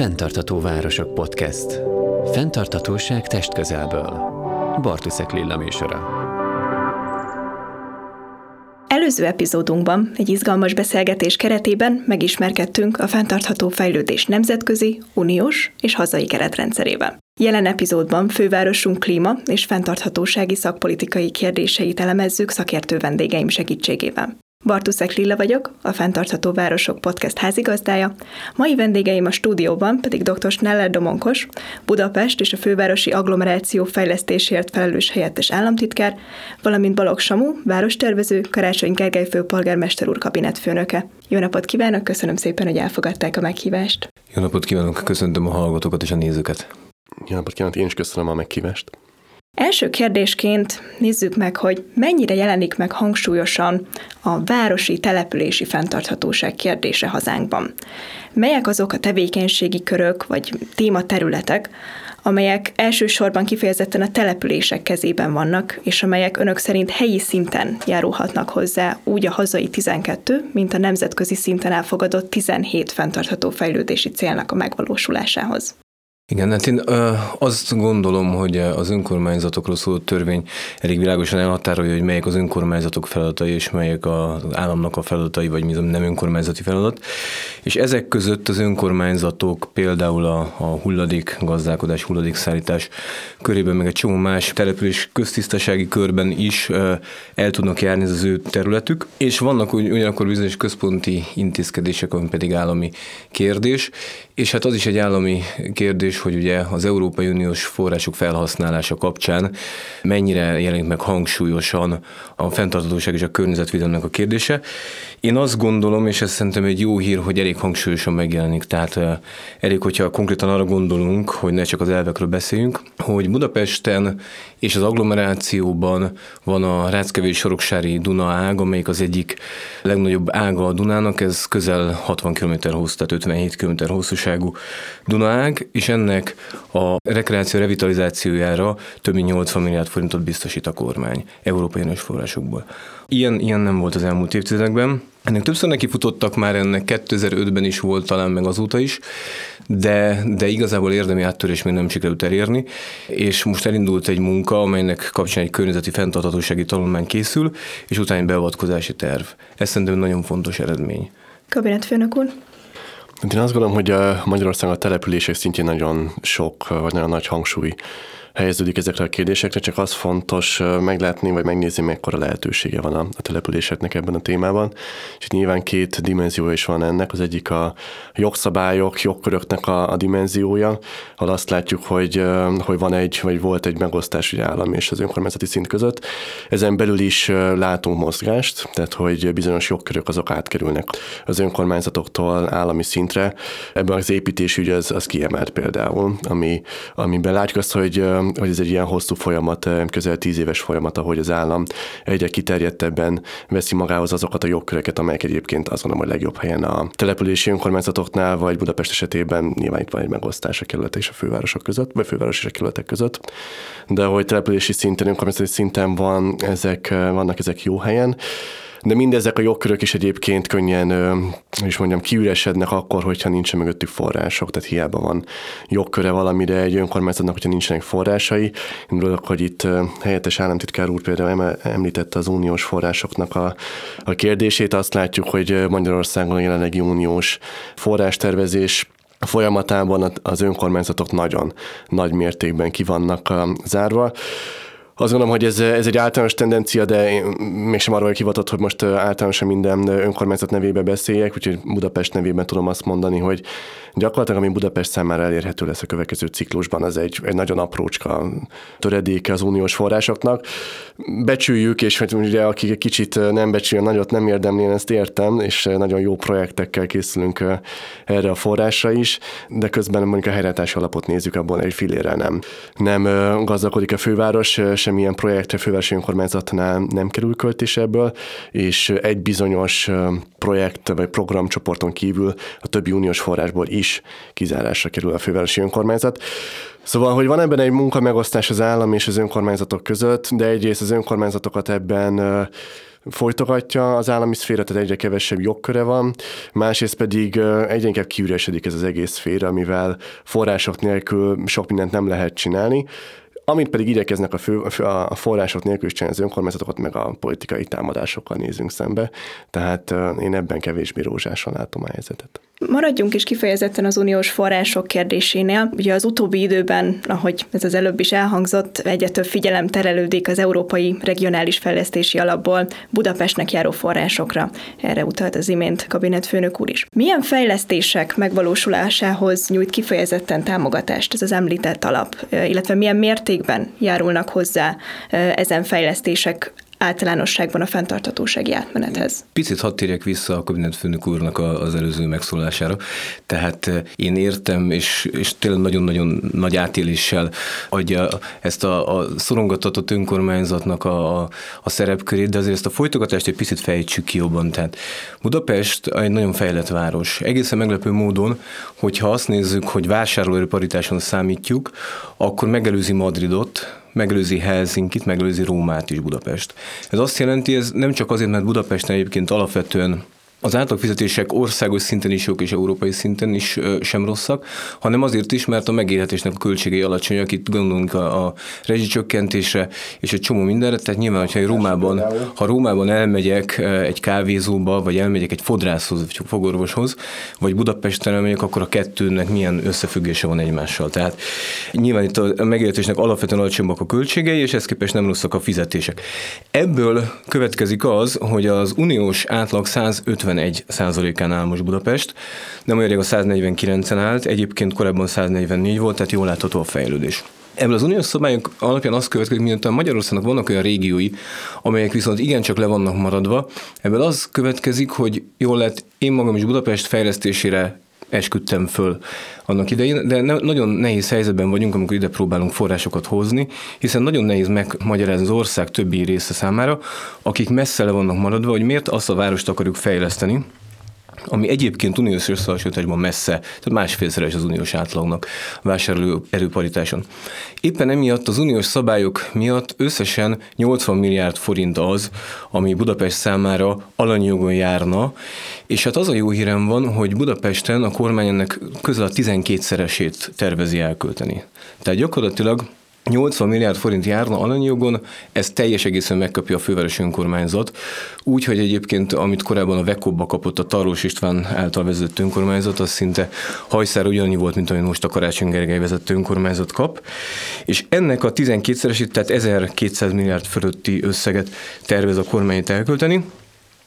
Fentartató Városok Podcast. Fentartatóság testközelből. Bartuszek Lilla műsora. Előző epizódunkban egy izgalmas beszélgetés keretében megismerkedtünk a fenntartható fejlődés nemzetközi, uniós és hazai keretrendszerével. Jelen epizódban fővárosunk klíma és fenntarthatósági szakpolitikai kérdéseit elemezzük szakértő vendégeim segítségével. Bartuszek Lilla vagyok, a Fentartható Városok Podcast házigazdája. Mai vendégeim a stúdióban pedig dr. Sneller Domonkos, Budapest és a fővárosi agglomeráció fejlesztésért felelős helyettes államtitkár, valamint Balog Samu, várostervező, Karácsony Gergely főpolgármester úr kabinetfőnöke. Jó napot kívánok, köszönöm szépen, hogy elfogadták a meghívást. Jó napot kívánok, köszöntöm a hallgatókat és a nézőket. Jó napot kívánok, én is köszönöm a meghívást. Első kérdésként nézzük meg, hogy mennyire jelenik meg hangsúlyosan a városi települési fenntarthatóság kérdése hazánkban. Melyek azok a tevékenységi körök vagy tématerületek, amelyek elsősorban kifejezetten a települések kezében vannak, és amelyek önök szerint helyi szinten járulhatnak hozzá úgy a hazai 12, mint a nemzetközi szinten elfogadott 17 fenntartható fejlődési célnak a megvalósulásához. Igen, hát én azt gondolom, hogy az önkormányzatokról szóló törvény elég világosan elhatárolja, hogy melyek az önkormányzatok feladatai, és melyek az államnak a feladatai, vagy mi nem önkormányzati feladat. És ezek között az önkormányzatok például a, a hulladék gazdálkodás, hulladék szállítás körében, meg egy csomó más település köztisztasági körben is el tudnak járni az ő területük, és vannak ugyanakkor bizonyos központi intézkedések, ami pedig állami kérdés, és hát az is egy állami kérdés, hogy ugye az Európai Uniós források felhasználása kapcsán mennyire jelenik meg hangsúlyosan a fenntarthatóság és a környezetvédelemnek a kérdése. Én azt gondolom, és ez szerintem egy jó hír, hogy elég hangsúlyosan megjelenik. Tehát elég, hogyha konkrétan arra gondolunk, hogy ne csak az elvekről beszéljünk, hogy Budapesten és az agglomerációban van a Ráckevés Soroksári Duna ág, amelyik az egyik legnagyobb ága a Dunának, ez közel 60 km hosszú, tehát 57 km hosszúságú Duna ág, és ennek a rekreáció revitalizációjára több mint 80 milliárd forintot biztosít a kormány európai uniós forrásokból. Ilyen, ilyen nem volt az elmúlt évtizedekben. Ennek többször neki futottak már, ennek 2005-ben is volt talán, meg azóta is, de, de igazából érdemi áttörés még nem sikerült elérni, és most elindult egy munka, amelynek kapcsán egy környezeti fenntarthatósági tanulmány készül, és utána egy beavatkozási terv. Ez szerintem nagyon fontos eredmény. Kabinetfőnök úr. Én azt gondolom, hogy Magyarországon a települések szintjén nagyon sok, vagy nagyon nagy hangsúly helyeződik ezekre a kérdésekre, csak az fontos meglátni, vagy megnézni, mekkora lehetősége van a, a településeknek ebben a témában. És itt nyilván két dimenziója is van ennek. Az egyik a jogszabályok, jogköröknek a, a dimenziója, ahol azt látjuk, hogy, hogy van egy, vagy volt egy megosztás ugye állami és az önkormányzati szint között. Ezen belül is látunk mozgást, tehát hogy bizonyos jogkörök azok átkerülnek az önkormányzatoktól állami szintre. Ebben az építés ügy az, az kiemelt például, ami, amiben látjuk azt, hogy hogy ez egy ilyen hosszú folyamat, közel tíz éves folyamat, ahogy az állam egyre kiterjedtebben veszi magához azokat a jogköröket, amelyek egyébként azt gondolom, hogy legjobb helyen a települési önkormányzatoknál, vagy Budapest esetében nyilván itt van egy megosztás a kerület és a fővárosok között, vagy főváros és a kerületek között. De hogy települési szinten, önkormányzati szinten van, ezek, vannak ezek jó helyen. De mindezek a jogkörök is egyébként könnyen, is mondjam, kiüresednek akkor, hogyha nincsen mögöttük források, tehát hiába van jogköre valamire egy önkormányzatnak, hogyha nincsenek forrásai. Én hogy itt helyettes államtitkár úr például említette az uniós forrásoknak a, a kérdését. Azt látjuk, hogy Magyarországon a jelenlegi uniós forrástervezés folyamatában az önkormányzatok nagyon nagy mértékben ki vannak zárva. Azt gondolom, hogy ez, ez egy általános tendencia, de én mégsem arról hivatott, hogy most általánosan minden önkormányzat nevébe beszéljek, úgyhogy Budapest nevében tudom azt mondani, hogy gyakorlatilag ami Budapest számára elérhető lesz a következő ciklusban, az egy, egy nagyon aprócska töredéke az uniós forrásoknak. Becsüljük, és hogy ugye egy kicsit nem becsüljön, nagyot nem érdemli, én ezt értem, és nagyon jó projektekkel készülünk erre a forrásra is, de közben mondjuk a helyreállítási alapot nézzük, abból egy filére nem, nem gazdagodik a főváros, semmilyen projektre fővárosi önkormányzatnál nem kerül költés ebből, és egy bizonyos projekt vagy programcsoporton kívül a többi uniós forrásból is kizárásra kerül a fővárosi önkormányzat. Szóval, hogy van ebben egy munkamegosztás az állam és az önkormányzatok között, de egyrészt az önkormányzatokat ebben folytogatja az állami szféra, tehát egyre kevesebb jogköre van, másrészt pedig egyre inkább kiüresedik ez az egész szféra, amivel források nélkül sok mindent nem lehet csinálni. Amit pedig igyekeznek a, fő, a források nélkül is csinálni az önkormányzatokat, meg a politikai támadásokkal nézünk szembe. Tehát én ebben kevésbé rózsásan látom a helyzetet. Maradjunk is kifejezetten az uniós források kérdésénél. Ugye az utóbbi időben, ahogy ez az előbb is elhangzott, egyre több figyelem terelődik az Európai Regionális Fejlesztési Alapból Budapestnek járó forrásokra. Erre utalt az imént kabinetfőnök úr is. Milyen fejlesztések megvalósulásához nyújt kifejezetten támogatást ez az említett alap, illetve milyen mértékben járulnak hozzá ezen fejlesztések általánosságban a fenntarthatósági átmenethez. Picit hadd térjek vissza a kabinetfőnök úrnak az előző megszólására. Tehát eh, én értem, és, és tényleg nagyon-nagyon nagy átéléssel adja ezt a, a szorongatott önkormányzatnak a, a, a szerepkörét, de azért ezt a folytogatást egy picit fejtsük ki jobban. Tehát Budapest egy nagyon fejlett város. Egészen meglepő módon, hogyha azt nézzük, hogy vásárlóerő paritáson számítjuk, akkor megelőzi Madridot, megelőzi Helsinkit, megelőzi Rómát is Budapest. Ez azt jelenti, ez nem csak azért, mert Budapesten egyébként alapvetően az átlagfizetések országos szinten is jók és európai szinten is sem rosszak, hanem azért is, mert a megélhetésnek a költségei alacsonyak, itt gondolunk a, a rezsicsökkentésre és egy csomó mindenre, tehát nyilván, hogyha Rómában, ha Rómában elmegyek egy kávézóba, vagy elmegyek egy fodrászhoz, vagy fogorvoshoz, vagy Budapesten elmegyek, akkor a kettőnek milyen összefüggése van egymással. Tehát nyilván itt a megélhetésnek alapvetően alacsonyabbak a költségei, és ezt képest nem rosszak a fizetések. Ebből következik az, hogy az uniós átlag 150 151 százalékán áll most Budapest. Nem olyan rég a 149-en állt, egyébként korábban 144 volt, tehát jól látható a fejlődés. Ebből az uniós szabályok alapján azt következik, mint a Magyarországnak vannak olyan régiói, amelyek viszont igencsak le vannak maradva. Ebből az következik, hogy jól lett, én magam is Budapest fejlesztésére esküdtem föl annak idején, de ne, nagyon nehéz helyzetben vagyunk, amikor ide próbálunk forrásokat hozni, hiszen nagyon nehéz megmagyarázni az ország többi része számára, akik messze le vannak maradva, hogy miért azt a várost akarjuk fejleszteni, ami egyébként uniós összehasonlításban messze, tehát másfélszeres az uniós átlagnak vásárló erőparitáson. Éppen emiatt az uniós szabályok miatt összesen 80 milliárd forint az, ami Budapest számára alanyjogon járna, és hát az a jó hírem van, hogy Budapesten a kormány ennek közel a 12-szeresét tervezi elkölteni. Tehát gyakorlatilag 80 milliárd forint járna alanyjogon, ez teljes egészen megkapja a fővárosi önkormányzat, úgy, hogy egyébként, amit korábban a Vekobba kapott a Tarlós István által vezetett önkormányzat, az szinte hajszár ugyannyi volt, mint amit most a Karácsony Gergely vezető önkormányzat kap, és ennek a 12-szeresét, tehát 1200 milliárd fölötti összeget tervez a kormány elkölteni,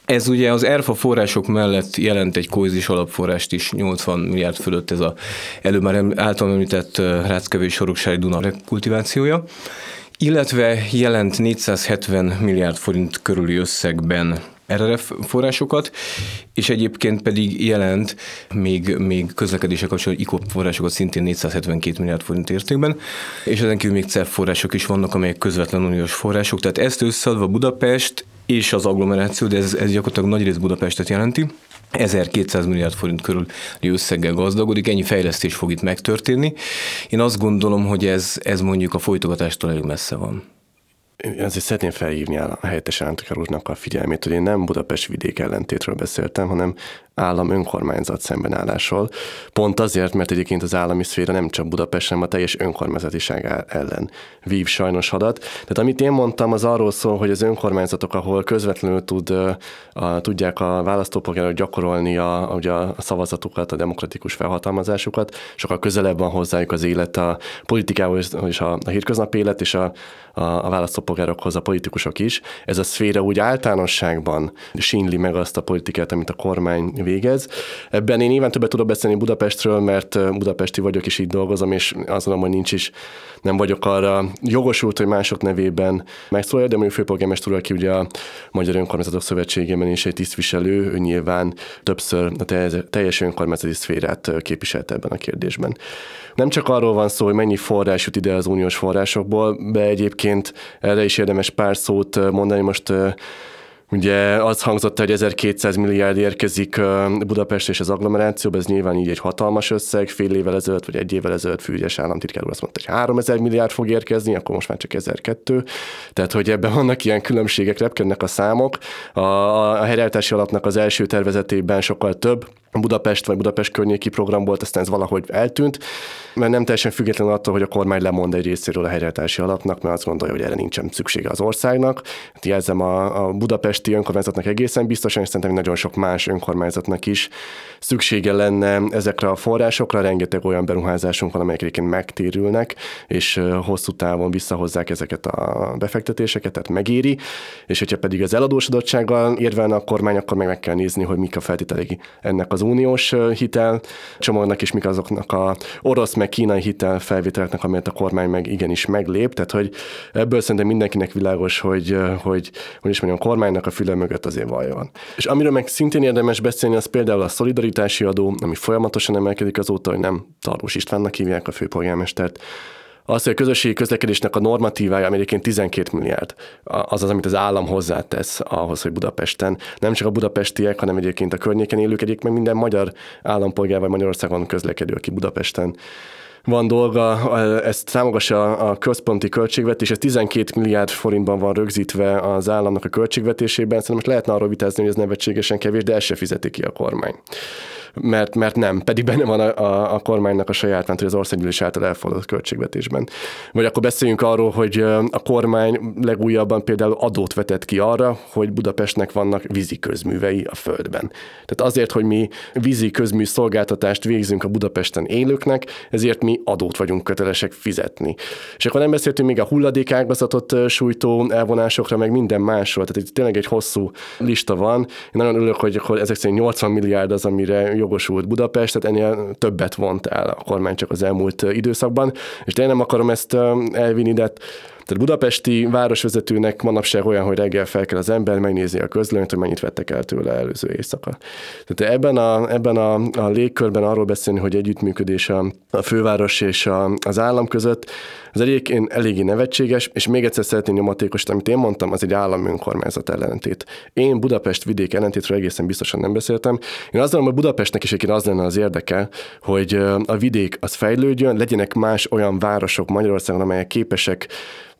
ez ugye az ERFA források mellett jelent egy kohézis alapforrást is, 80 milliárd fölött ez a előbb már által említett Ráckevő és Soroksári Duna rekultivációja, illetve jelent 470 milliárd forint körüli összegben RRF forrásokat, és egyébként pedig jelent még, még közlekedése kapcsolatban ICOP forrásokat szintén 472 milliárd forint értékben, és ezen kívül még CEF források is vannak, amelyek közvetlen uniós források. Tehát ezt összeadva Budapest és az agglomeráció, de ez, ez gyakorlatilag nagy rész Budapestet jelenti, 1200 milliárd forint körül összeggel gazdagodik, ennyi fejlesztés fog itt megtörténni. Én azt gondolom, hogy ez, ez mondjuk a folytogatástól elég messze van azért szeretném felhívni a helyettes államtitkár úrnak a figyelmét, hogy én nem Budapest vidék ellentétről beszéltem, hanem állam önkormányzat szembenállásról. Pont azért, mert egyébként az állami szféra nem csak Budapest, hanem a teljes önkormányzatiság ellen vív sajnos hadat. Tehát amit én mondtam, az arról szól, hogy az önkormányzatok, ahol közvetlenül tud, a, tudják a választópolgárok gyakorolni a, ugye a szavazatukat, a demokratikus felhatalmazásukat, sokkal közelebb van hozzájuk az élet a politikához, és a, a hétköznapi élet, és a, a, a választópolgárokhoz a politikusok is. Ez a szféra úgy általánosságban sínli meg azt a politikát, amit a kormány végez. Ebben én nyilván többet tudok beszélni Budapestről, mert budapesti vagyok, és így dolgozom, és azt mondom, hogy nincs is, nem vagyok arra jogosult, hogy mások nevében megszólalja, de mondjuk főpolgármester úr, aki ugye a Magyar Önkormányzatok Szövetségében is egy tisztviselő, ő nyilván többször a teljes önkormányzati szférát képviselte ebben a kérdésben. Nem csak arról van szó, hogy mennyi forrás jut ide az uniós forrásokból, de egyébként erre is érdemes pár szót mondani most Ugye az hangzott, hogy 1200 milliárd érkezik Budapest és az agglomerációba, ez nyilván így egy hatalmas összeg, fél évvel ezelőtt vagy egy évvel ezelőtt Fűgyes államtitkár úr azt mondta, hogy 3000 milliárd fog érkezni, akkor most már csak 1002. Tehát, hogy ebben vannak ilyen különbségek, repkednek a számok. A, a helyreállítási alapnak az első tervezetében sokkal több, Budapest vagy Budapest környéki program volt, aztán ez valahogy eltűnt, mert nem teljesen független attól, hogy a kormány lemond egy részéről a helyreállítási alapnak, mert azt gondolja, hogy erre nincsen szüksége az országnak. Hát jelzem a, a budapesti önkormányzatnak egészen biztosan, és szerintem nagyon sok más önkormányzatnak is szüksége lenne ezekre a forrásokra. Rengeteg olyan beruházásunk van, amelyek egyébként megtérülnek, és hosszú távon visszahozzák ezeket a befektetéseket, tehát megéri. És hogyha pedig az eladósodottsággal érvelne a kormány, akkor meg meg kell nézni, hogy mik a feltételei ennek az uniós hitel csomagnak, és mik azoknak a orosz meg kínai hitel felvételeknek, amelyet a kormány meg igenis meglép. Tehát, hogy ebből szerintem mindenkinek világos, hogy, hogy, hogy is mondjam, a kormánynak a füle mögött azért vaj van. És amiről meg szintén érdemes beszélni, az például a szolidaritási adó, ami folyamatosan emelkedik azóta, hogy nem Tarlós Istvánnak hívják a főpolgármestert, az, hogy a közösségi közlekedésnek a normatívája, egyébként 12 milliárd, az az, amit az állam hozzátesz ahhoz, hogy Budapesten. Nem csak a budapestiek, hanem egyébként a környéken élők, egyik meg minden magyar állampolgár vagy Magyarországon közlekedő, aki Budapesten van dolga, ezt támogassa a központi költségvetés, ez 12 milliárd forintban van rögzítve az államnak a költségvetésében, szerintem most lehetne arról vitázni, hogy ez nevetségesen kevés, de ezt se fizeti ki a kormány mert, mert nem, pedig benne van a, a, a kormánynak a saját, hogy az országgyűlés által elfogadott költségvetésben. Vagy akkor beszéljünk arról, hogy a kormány legújabban például adót vetett ki arra, hogy Budapestnek vannak vízi közművei a földben. Tehát azért, hogy mi vízi közmű szolgáltatást végzünk a Budapesten élőknek, ezért mi adót vagyunk kötelesek fizetni. És akkor nem beszéltünk még a hulladékágazatot sújtó elvonásokra, meg minden másról. Tehát itt tényleg egy hosszú lista van. Én nagyon örülök, hogy akkor ezek szerint 80 milliárd az, amire jogosult Budapest, tehát ennél többet vont el a kormány csak az elmúlt időszakban, és én nem akarom ezt elvinni, de tehát budapesti városvezetőnek manapság olyan, hogy reggel fel kell az ember, megnézi a közlönyt, hogy mennyit vettek el tőle előző éjszaka. Tehát ebben a, ebben a, a légkörben arról beszélni, hogy együttműködés a, a főváros és a, az állam között, az egyébként eléggé nevetséges, és még egyszer szeretném nyomatékosítani, amit én mondtam, az egy állam önkormányzat ellentét. Én Budapest vidék ellentétről egészen biztosan nem beszéltem. Én azt gondolom, hogy Budapestnek is egyébként az lenne az érdeke, hogy a vidék az fejlődjön, legyenek más olyan városok Magyarországon, amelyek képesek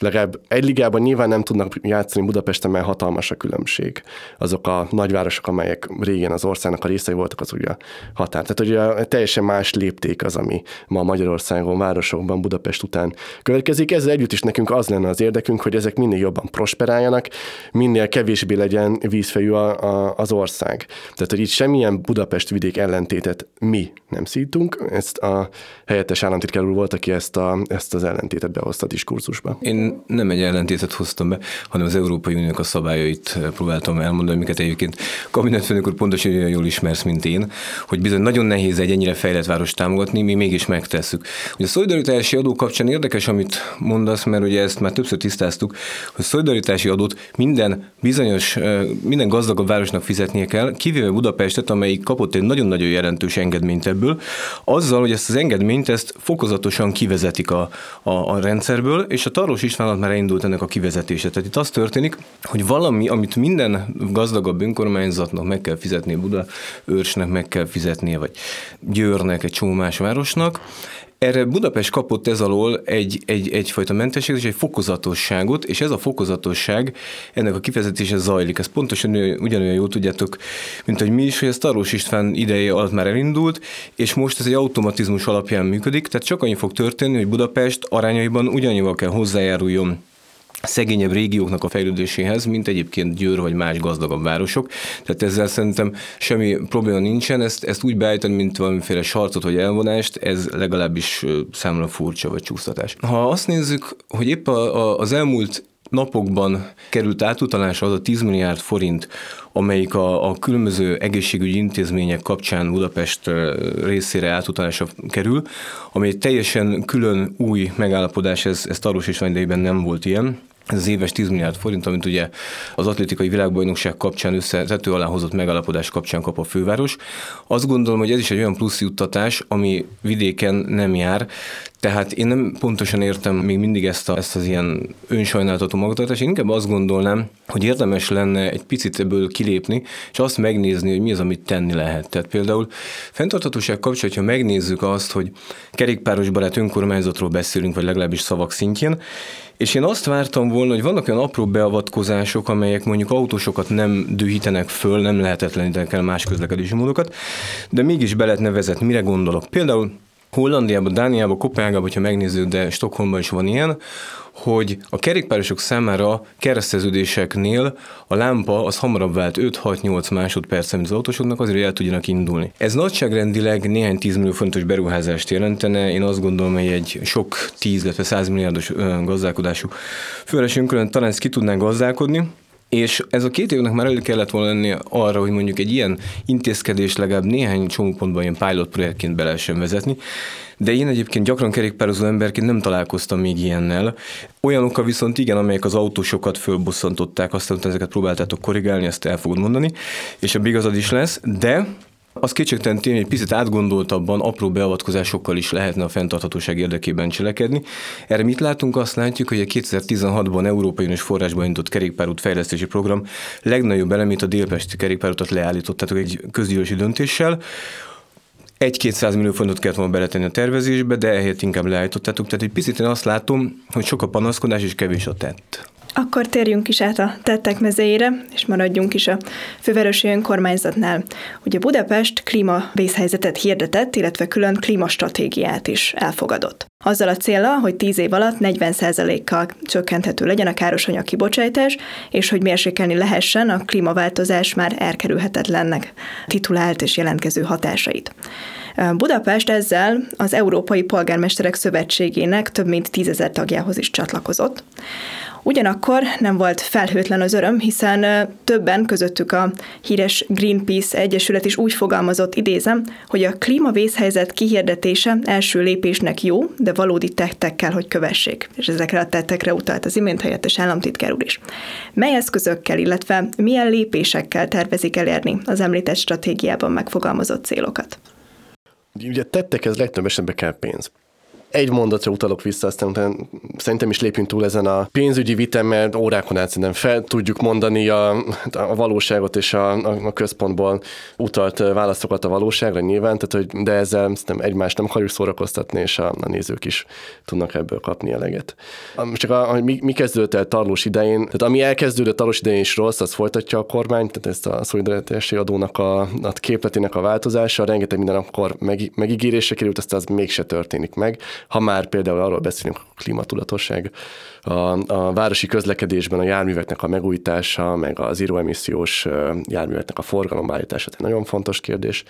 legalább egy ligában nyilván nem tudnak játszani Budapesten, mert hatalmas a különbség. Azok a nagyvárosok, amelyek régen az országnak a részei voltak, az ugye határ. Tehát ugye teljesen más lépték az, ami ma Magyarországon, városokban, Budapest után következik. Ezzel együtt is nekünk az lenne az érdekünk, hogy ezek minél jobban prosperáljanak, minél kevésbé legyen vízfejű a, a, az ország. Tehát, hogy itt semmilyen Budapest vidék ellentétet mi nem szítunk, ezt a helyettes államtitkár úr volt, aki ezt, a, ezt az ellentétet behozta a diskurzusba. Én nem egy ellentétet hoztam be, hanem az Európai Uniónak a szabályait eh, próbáltam elmondani, amiket egyébként kabinetfőnök úr pontosan olyan jól ismersz, mint én, hogy bizony nagyon nehéz egy ennyire fejlett város támogatni, mi mégis megtesszük. Ugye a szolidaritási adó kapcsán érdekes, amit mondasz, mert ugye ezt már többször tisztáztuk, hogy a szolidaritási adót minden bizonyos, eh, minden gazdagabb városnak fizetnie kell, kivéve Budapestet, amelyik kapott egy nagyon-nagyon jelentős engedményt ebből, azzal, hogy ezt az engedményt ezt fokozatosan kivezetik a, a, a rendszerből, és a Taros is vizsgálat már elindult ennek a kivezetése. Tehát itt az történik, hogy valami, amit minden gazdagabb önkormányzatnak meg kell fizetnie, Buda őrsnek meg kell fizetnie, vagy Győrnek, egy csomó más városnak, erre Budapest kapott ez alól egy, egy, egyfajta mentességet és egy fokozatosságot, és ez a fokozatosság, ennek a kifejezetése zajlik. Ez pontosan ugyanolyan jól tudjátok, mint hogy mi is, hogy ez Tarós István ideje alatt már elindult, és most ez egy automatizmus alapján működik, tehát csak annyi fog történni, hogy Budapest arányaiban ugyannyival kell hozzájáruljon szegényebb régióknak a fejlődéséhez, mint egyébként Győr vagy más gazdagabb városok. Tehát ezzel szerintem semmi probléma nincsen, ezt, ezt úgy beállítani, mint valamiféle sarcot vagy elvonást, ez legalábbis számomra furcsa vagy csúsztatás. Ha azt nézzük, hogy épp a, a, az elmúlt napokban került átutalásra az a 10 milliárd forint, amelyik a, a különböző egészségügyi intézmények kapcsán Budapest részére átutalásra kerül, ami egy teljesen külön új megállapodás, ez, ez Taros és nem volt ilyen, ez az éves 10 milliárd forint, amit ugye az atlétikai világbajnokság kapcsán összetető alá hozott megalapodás kapcsán kap a főváros. Azt gondolom, hogy ez is egy olyan plusz juttatás, ami vidéken nem jár. Tehát én nem pontosan értem még mindig ezt, a, ezt az ilyen önsajnáltató magatartást, én inkább azt gondolnám, hogy érdemes lenne egy picit ebből kilépni, és azt megnézni, hogy mi az, amit tenni lehet. Tehát például fenntarthatóság kapcsán, ha megnézzük azt, hogy kerékpáros barát önkormányzatról beszélünk, vagy legalábbis szavak szintjén, és én azt vártam volna, hogy vannak olyan apró beavatkozások, amelyek mondjuk autósokat nem dühítenek föl, nem lehetetlenítenek el más közlekedési módokat, de mégis be lehetne vezetni. Mire gondolok? Például Hollandiában, Dániában, Kopenhágában, hogyha megnézzük, de Stockholmban is van ilyen, hogy a kerékpárosok számára kereszteződéseknél a lámpa az hamarabb vált 5-6-8 másodperc, mint az autósoknak, azért, hogy el tudjanak indulni. Ez nagyságrendileg néhány 10 millió fontos beruházást jelentene. Én azt gondolom, hogy egy sok 10, illetve 100 milliárdos gazdálkodású főres önkormányzat talán ezt ki tudnánk gazdálkodni, és ez a két évnek már elő kellett volna lenni arra, hogy mondjuk egy ilyen intézkedés legalább néhány csomópontban ilyen pilot projektként be lehessen vezetni, de én egyébként gyakran kerékpározó emberként nem találkoztam még ilyennel. Olyanokkal viszont igen, amelyek az autósokat fölbosszantották, aztán ezeket próbáltátok korrigálni, ezt el fogod mondani, és a igazad is lesz, de az kétségtelen tény, hogy picit átgondoltabban, apró beavatkozásokkal is lehetne a fenntarthatóság érdekében cselekedni. Erre mit látunk? Azt látjuk, hogy a 2016-ban Európai Uniós forrásban indított kerékpárút fejlesztési program legnagyobb elemét a délpesti kerékpárutat leállítottátok egy közgyűlési döntéssel. Egy-kétszáz millió fontot kellett volna beletenni a tervezésbe, de ehhez inkább leállítottátok. Tehát egy picit én azt látom, hogy sok a panaszkodás és kevés a tett. Akkor térjünk is át a tettek mezejére, és maradjunk is a fővárosi önkormányzatnál. Ugye Budapest klímavészhelyzetet hirdetett, illetve külön klímastratégiát is elfogadott. Azzal a célra, hogy 10 év alatt 40%-kal csökkenthető legyen a károsanyag kibocsátás, és hogy mérsékelni lehessen a klímaváltozás már elkerülhetetlennek titulált és jelentkező hatásait. Budapest ezzel az Európai Polgármesterek Szövetségének több mint tízezer tagjához is csatlakozott. Ugyanakkor nem volt felhőtlen az öröm, hiszen többen közöttük a híres Greenpeace Egyesület is úgy fogalmazott, idézem, hogy a klímavészhelyzet kihirdetése első lépésnek jó, de valódi tettekkel, hogy kövessék. És ezekre a tettekre utalt az imént helyettes államtitkár úr is. Mely eszközökkel, illetve milyen lépésekkel tervezik elérni az említett stratégiában megfogalmazott célokat? Ugye tettekhez legtöbb esetben kell pénz egy mondatra utalok vissza, aztán utána szerintem is lépjünk túl ezen a pénzügyi viten, mert órákon át szerintem fel tudjuk mondani a, a valóságot és a, a, a központból utalt válaszokat a valóságra nyilván, tehát hogy, de ezzel szerintem egymást nem akarjuk szórakoztatni, és a, a nézők is tudnak ebből kapni eleget. Csak a, hogy mi, mi kezdődött el tarlós idején, tehát ami elkezdődött tarlós idején is rossz, az folytatja a kormány, tehát ezt a szolidaritási adónak a, a képletének a változása, rengeteg minden akkor meg, megígérésre került, aztán az mégse történik meg ha már például arról beszélünk, a klímatudatosság, a, a városi közlekedésben a járműveknek a megújítása, meg az íróemissziós járműveknek a forgalombállítása, egy nagyon fontos kérdés.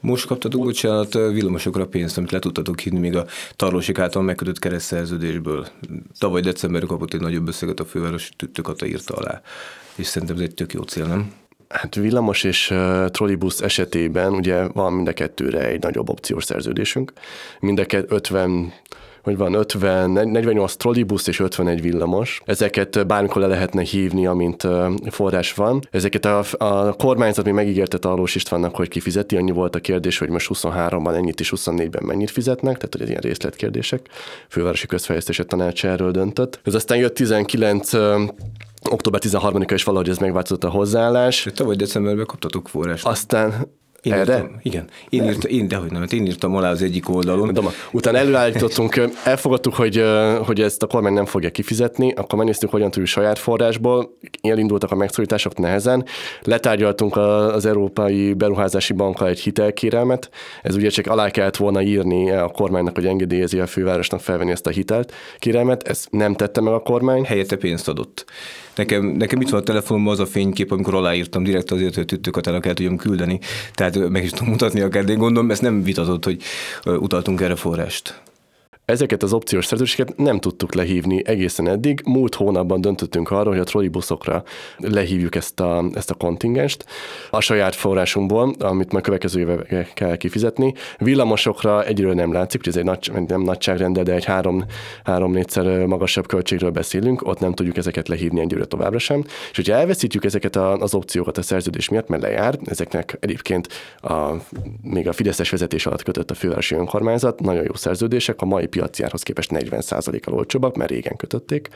Most kaptatok, bocsánat, villamosokra pénzt, amit le tudtatok hívni még a tarlósik által megkötött keresztszerződésből. Tavaly decemberben kapott egy nagyobb összeget a főváros, Tüttökata írta alá. És szerintem ez egy tök jó cél, nem? Hát villamos és uh, trollibusz esetében ugye van mind a kettőre egy nagyobb opciós szerződésünk. Mind a 50 hogy van 50, 48 trollibusz és 51 villamos. Ezeket bármikor le lehetne hívni, amint forrás van. Ezeket a, a kormányzat még megígérte Talós Istvánnak, hogy kifizeti. Annyi volt a kérdés, hogy most 23-ban ennyit és 24-ben mennyit fizetnek, tehát hogy ez ilyen részletkérdések. Fővárosi Közfejlesztési Tanács erről döntött. Ez aztán jött 19 október 13-a is valahogy ez megváltozott a hozzáállás. Tavaly decemberben kaptatok forrást. Aztán én Erre? Írtam, igen. Én, írtam, én, dehogy nem, hát én írtam alá az egyik oldalon. De utána előállítottunk, elfogadtuk, hogy, hogy ezt a kormány nem fogja kifizetni, akkor megnéztük, hogyan tudjuk saját forrásból, elindultak a megszorítások nehezen, letárgyaltunk az Európai Beruházási Banka egy hitelkérelmet, ez ugye csak alá kellett volna írni a kormánynak, hogy engedélyezi a fővárosnak felvenni ezt a hitelt kérelmet, ezt nem tette meg a kormány. Helyette pénzt adott. Nekem, nekem itt van a telefonomban az a fénykép, amikor aláírtam direkt azért, hogy tüttőkat el kell tudjam küldeni. Tehát meg is tudom mutatni akár, de gondolom, ezt nem vitatott, hogy utaltunk erre forrást. Ezeket az opciós szerződéseket nem tudtuk lehívni egészen eddig. Múlt hónapban döntöttünk arról, hogy a trollibuszokra lehívjuk ezt a, ezt a kontingenst a saját forrásunkból, amit majd következő évekre kell kifizetni. Villamosokra egyről nem látszik, hogy ez egy nagy, nem nagyságrendel, de egy három, három négyszer magasabb költségről beszélünk, ott nem tudjuk ezeket lehívni egyre továbbra sem. És hogyha elveszítjük ezeket az opciókat a szerződés miatt, mert lejár, ezeknek egyébként a, még a Fideszes vezetés alatt kötött a fővárosi önkormányzat, nagyon jó szerződések, a mai piaci árhoz képest 40%-kal olcsóbbak, mert régen kötötték.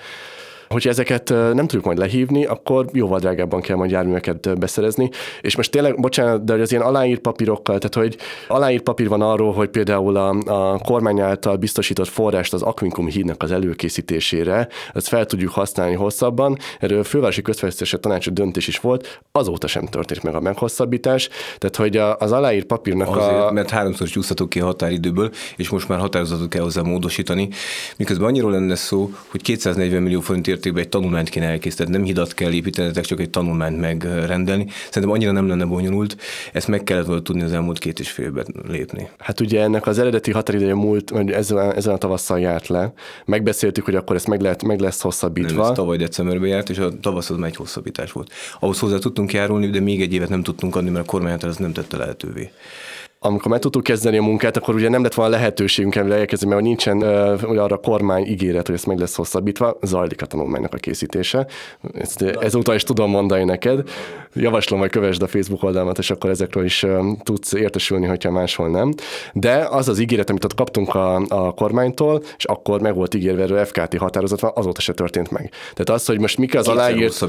Hogyha ezeket nem tudjuk majd lehívni, akkor jóval drágábban kell majd járműveket beszerezni. És most tényleg, bocsánat, de hogy az ilyen aláírt papírokkal, tehát hogy aláírt papír van arról, hogy például a, a kormány által biztosított forrást az Aquincum hídnak az előkészítésére, ezt fel tudjuk használni hosszabban. Erről fővárosi közfejlesztési tanács döntés is volt, azóta sem történt meg a meghosszabbítás. Tehát, hogy az aláírt papírnak Azért, a... mert háromszor csúszhatok ki a határidőből, és most már határozatot kell hozzá módosítani. Miközben annyiról lenne szó, hogy 240 millió forint értékben egy tanulmányt kéne elkészíteni, nem hidat kell építenetek, csak egy tanulmányt megrendelni. Szerintem annyira nem lenne bonyolult, ezt meg kellett volna tudni az elmúlt két és fél évben lépni. Hát ugye ennek az eredeti határideje múlt, ezen, ezen a tavasszal járt le. Megbeszéltük, hogy akkor ezt meg, lehet, meg lesz hosszabbítva. Nem, ez tavaly decemberben járt, és a tavasz az egy hosszabbítás volt. Ahhoz hozzá tudtunk járulni, de még egy évet nem tudtunk adni, mert a kormány ez nem tette lehetővé amikor meg tudtuk kezdeni a munkát, akkor ugye nem lett volna lehetőségünk ebben elkezdeni, mert nincsen uh, arra kormány ígéret, hogy ez meg lesz hosszabbítva, zajlik a tanulmánynak a készítése. Ezt ezúttal is tudom mondani neked. Javaslom, hogy kövesd a Facebook oldalmat, és akkor ezekről is uh, tudsz értesülni, hogyha máshol nem. De az az ígéret, amit ott kaptunk a, a kormánytól, és akkor meg volt ígérve erről FKT határozat, azóta se történt meg. Tehát az, hogy most mik az aláírt,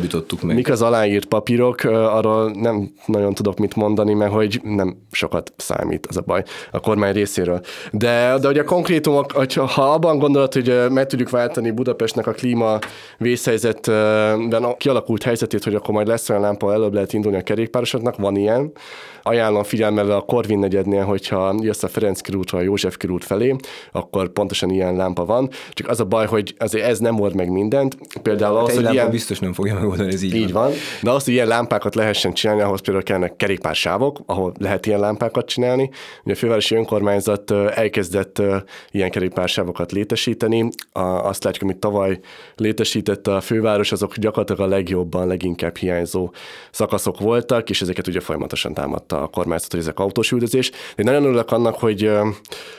meg. mik az aláírt papírok, arról nem nagyon tudok mit mondani, mert hogy nem sokat számít számít, az a baj a kormány részéről. De, de hogy a konkrétumok, hogyha, ha abban gondolod, hogy meg tudjuk váltani Budapestnek a klíma vészhelyzetben a kialakult helyzetét, hogy akkor majd lesz olyan lámpa, előbb lehet indulni a kerékpárosoknak, van ilyen. Ajánlom figyelmel a Korvin negyednél, hogyha jössz a Ferenc körútról a József körút felé, akkor pontosan ilyen lámpa van. Csak az a baj, hogy azért ez nem old meg mindent. Például az, hogy ilyen... biztos nem fogja megoldani, ez így, így van. van. De azt, hogy ilyen lámpákat lehessen csinálni, ahhoz például kellene kerékpársávok, ahol lehet ilyen lámpákat csinálni, csinálni. Ugye a fővárosi önkormányzat elkezdett ilyen kerékpársávokat létesíteni. Azt látjuk, amit tavaly létesítette a főváros, azok gyakorlatilag a legjobban, leginkább hiányzó szakaszok voltak, és ezeket ugye folyamatosan támadta a kormányzat, hogy ezek autós üldözés. De nagyon örülök annak, hogy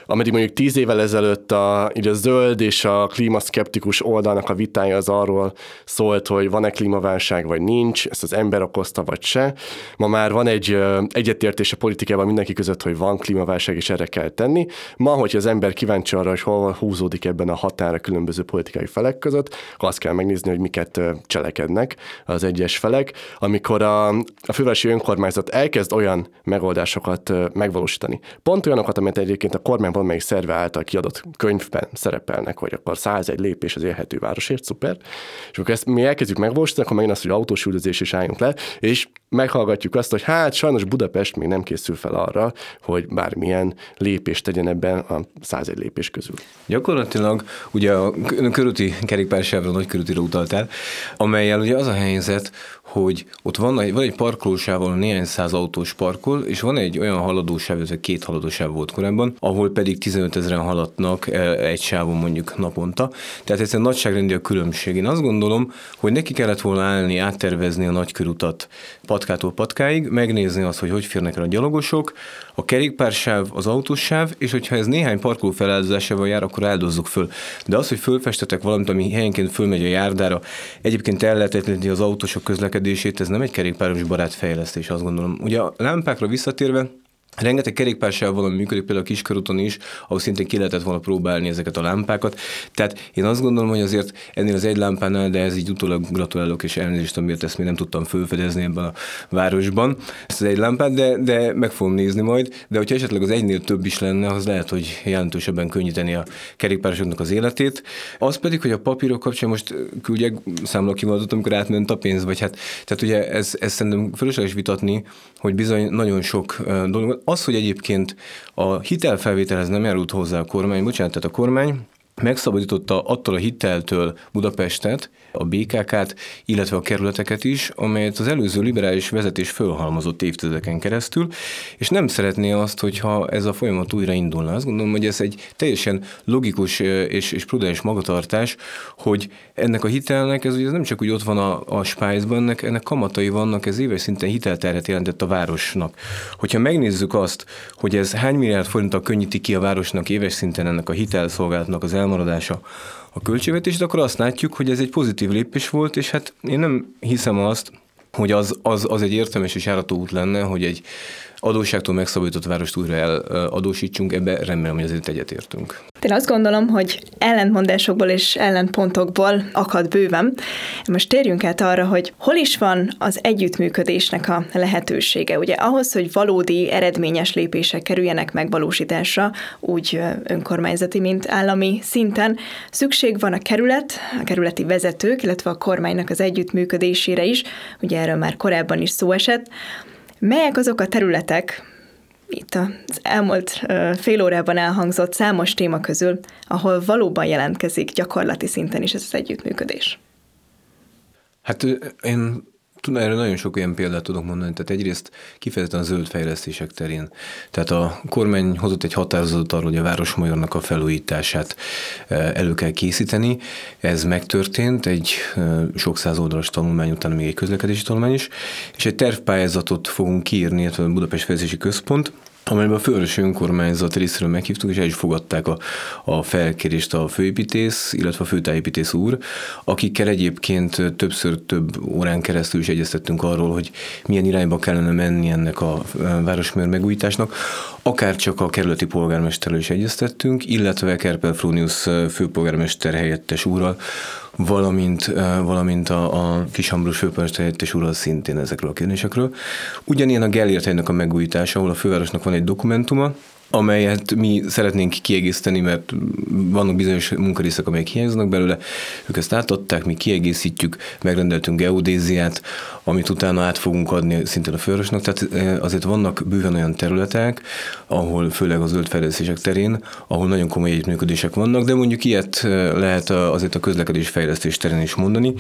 ameddig mondjuk tíz évvel ezelőtt a, így a zöld és a klímaszkeptikus oldalnak a vitája az arról szólt, hogy van-e klímaválság vagy nincs, ezt az ember okozta vagy se. Ma már van egy egyetértés a politikában mindenki között, hogy van klímaválság, és erre kell tenni. Ma, hogyha az ember kíváncsi arra, hogy hol húzódik ebben a határa különböző politikai felek között, azt kell megnézni, hogy miket cselekednek az egyes felek. Amikor a, a fővárosi önkormányzat elkezd olyan megoldásokat megvalósítani, pont olyanokat, amit egyébként a kormány valamelyik szerve által kiadott könyvben szerepelnek, hogy akkor 101 lépés az élhető városért, szuper. És akkor ezt mi elkezdjük megvalósítani, akkor megint azt, hogy autós üldözés is álljunk le, és meghallgatjuk azt, hogy hát sajnos Budapest még nem készül fel arra, hogy bármilyen lépést tegyen ebben a 101 lépés közül. Gyakorlatilag ugye a körúti kerékpársávra, nagy körútira utaltál, amelyel ugye az a helyzet, hogy ott van egy, van egy parkolósáv, ahol néhány száz autós parkol, és van egy olyan haladósáv, ez két haladósáv volt korábban, ahol pedig 15 ezeren haladnak e, egy sávon mondjuk naponta. Tehát ez egy nagyságrendi a különbség. Én azt gondolom, hogy neki kellett volna állni, áttervezni a nagykörutat patkától patkáig, megnézni azt, hogy hogy férnek el a gyalogosok, a kerékpársáv, az autósáv, és hogyha ez néhány parkoló feláldozásával jár, akkor áldozzuk föl. De az, hogy fölfestetek valamit, ami helyenként fölmegy a járdára, egyébként el lehetetleníteni az autósok közlekedését, ez nem egy kerékpáros barát fejlesztés, azt gondolom. Ugye a lámpákra visszatérve, Rengeteg kerékpársáv valami működik, például a Kiskörúton is, ahol szintén ki lehetett volna próbálni ezeket a lámpákat. Tehát én azt gondolom, hogy azért ennél az egy lámpánál, de ez így utólag gratulálok és elnézést, amiért ezt még nem tudtam felfedezni ebben a városban, ezt az egy lámpát, de, de meg fogom nézni majd. De hogyha esetleg az egynél több is lenne, az lehet, hogy jelentősebben könnyíteni a kerékpárosoknak az életét. Az pedig, hogy a papírok kapcsán most küldjek számlakivonatot, amikor átment a pénz, vagy hát, tehát ugye ez, ez szerintem fölösleges vitatni, hogy bizony nagyon sok dolog az, hogy egyébként a hitelfelvételhez nem járult hozzá a kormány, bocsánat, tehát a kormány megszabadította attól a hiteltől Budapestet, a BKK-t, illetve a kerületeket is, amelyet az előző liberális vezetés fölhalmozott évtizedeken keresztül, és nem szeretné azt, hogyha ez a folyamat újra indulna. Azt gondolom, hogy ez egy teljesen logikus és, és prudens magatartás, hogy ennek a hitelnek, ez ugye nem csak úgy ott van a, a spájzban, ennek, ennek kamatai vannak, ez éves szinten hitelterhet jelentett a városnak. Hogyha megnézzük azt, hogy ez hány milliárd forinttal könnyíti ki a városnak éves szinten ennek a hitelszolgálatnak az elmaradása, a költségvetést, akkor azt látjuk, hogy ez egy pozitív lépés volt, és hát én nem hiszem azt, hogy az, az, az egy értelmes és járató út lenne, hogy egy adósságtól megszabadított várost újra eladósítsunk, ebbe remélem, hogy azért egyetértünk. Én azt gondolom, hogy ellentmondásokból és ellentpontokból akad bőven. Most térjünk át arra, hogy hol is van az együttműködésnek a lehetősége. Ugye ahhoz, hogy valódi eredményes lépések kerüljenek megvalósításra, úgy önkormányzati, mint állami szinten, szükség van a kerület, a kerületi vezetők, illetve a kormánynak az együttműködésére is, ugye erről már korábban is szó esett. Melyek azok a területek, itt az elmúlt fél órában elhangzott számos téma közül, ahol valóban jelentkezik gyakorlati szinten is ez az együttműködés? Hát én Tudom, erre nagyon sok olyan példát tudok mondani. Tehát egyrészt kifejezetten a zöld fejlesztések terén. Tehát a kormány hozott egy határozatot arról, hogy a Városmajornak a felújítását elő kell készíteni. Ez megtörtént egy sok száz oldalas tanulmány után még egy közlekedési tanulmány is, és egy tervpályázatot fogunk kiírni, illetve a Budapest Fejlesztési Központ, amelyben a fővárosi önkormányzat részéről meghívtuk, és el is fogadták a, a felkérést a főépítész, illetve a főtájépítész úr, akikkel egyébként többször több órán keresztül is egyeztettünk arról, hogy milyen irányba kellene menni ennek a városműr megújításnak. Akár csak a kerületi polgármesterrel is egyeztettünk, illetve Kerpel Frónius főpolgármester helyettes úrral, valamint, valamint a, a Kisambrus főpolgármester helyettes úrral szintén ezekről a kérdésekről. Ugyanilyen a Gellért a megújítása, ahol a fővárosnak van egy dokumentuma, amelyet mi szeretnénk kiegészíteni, mert vannak bizonyos munkarészek, amelyek hiányoznak belőle, ők ezt átadták, mi kiegészítjük, megrendeltünk geodéziát, amit utána át fogunk adni szintén a fővárosnak, tehát eh, azért vannak bőven olyan területek, ahol főleg az zöld fejlesztések terén, ahol nagyon komoly együttműködések vannak, de mondjuk ilyet eh, lehet azért a közlekedés fejlesztés terén is mondani,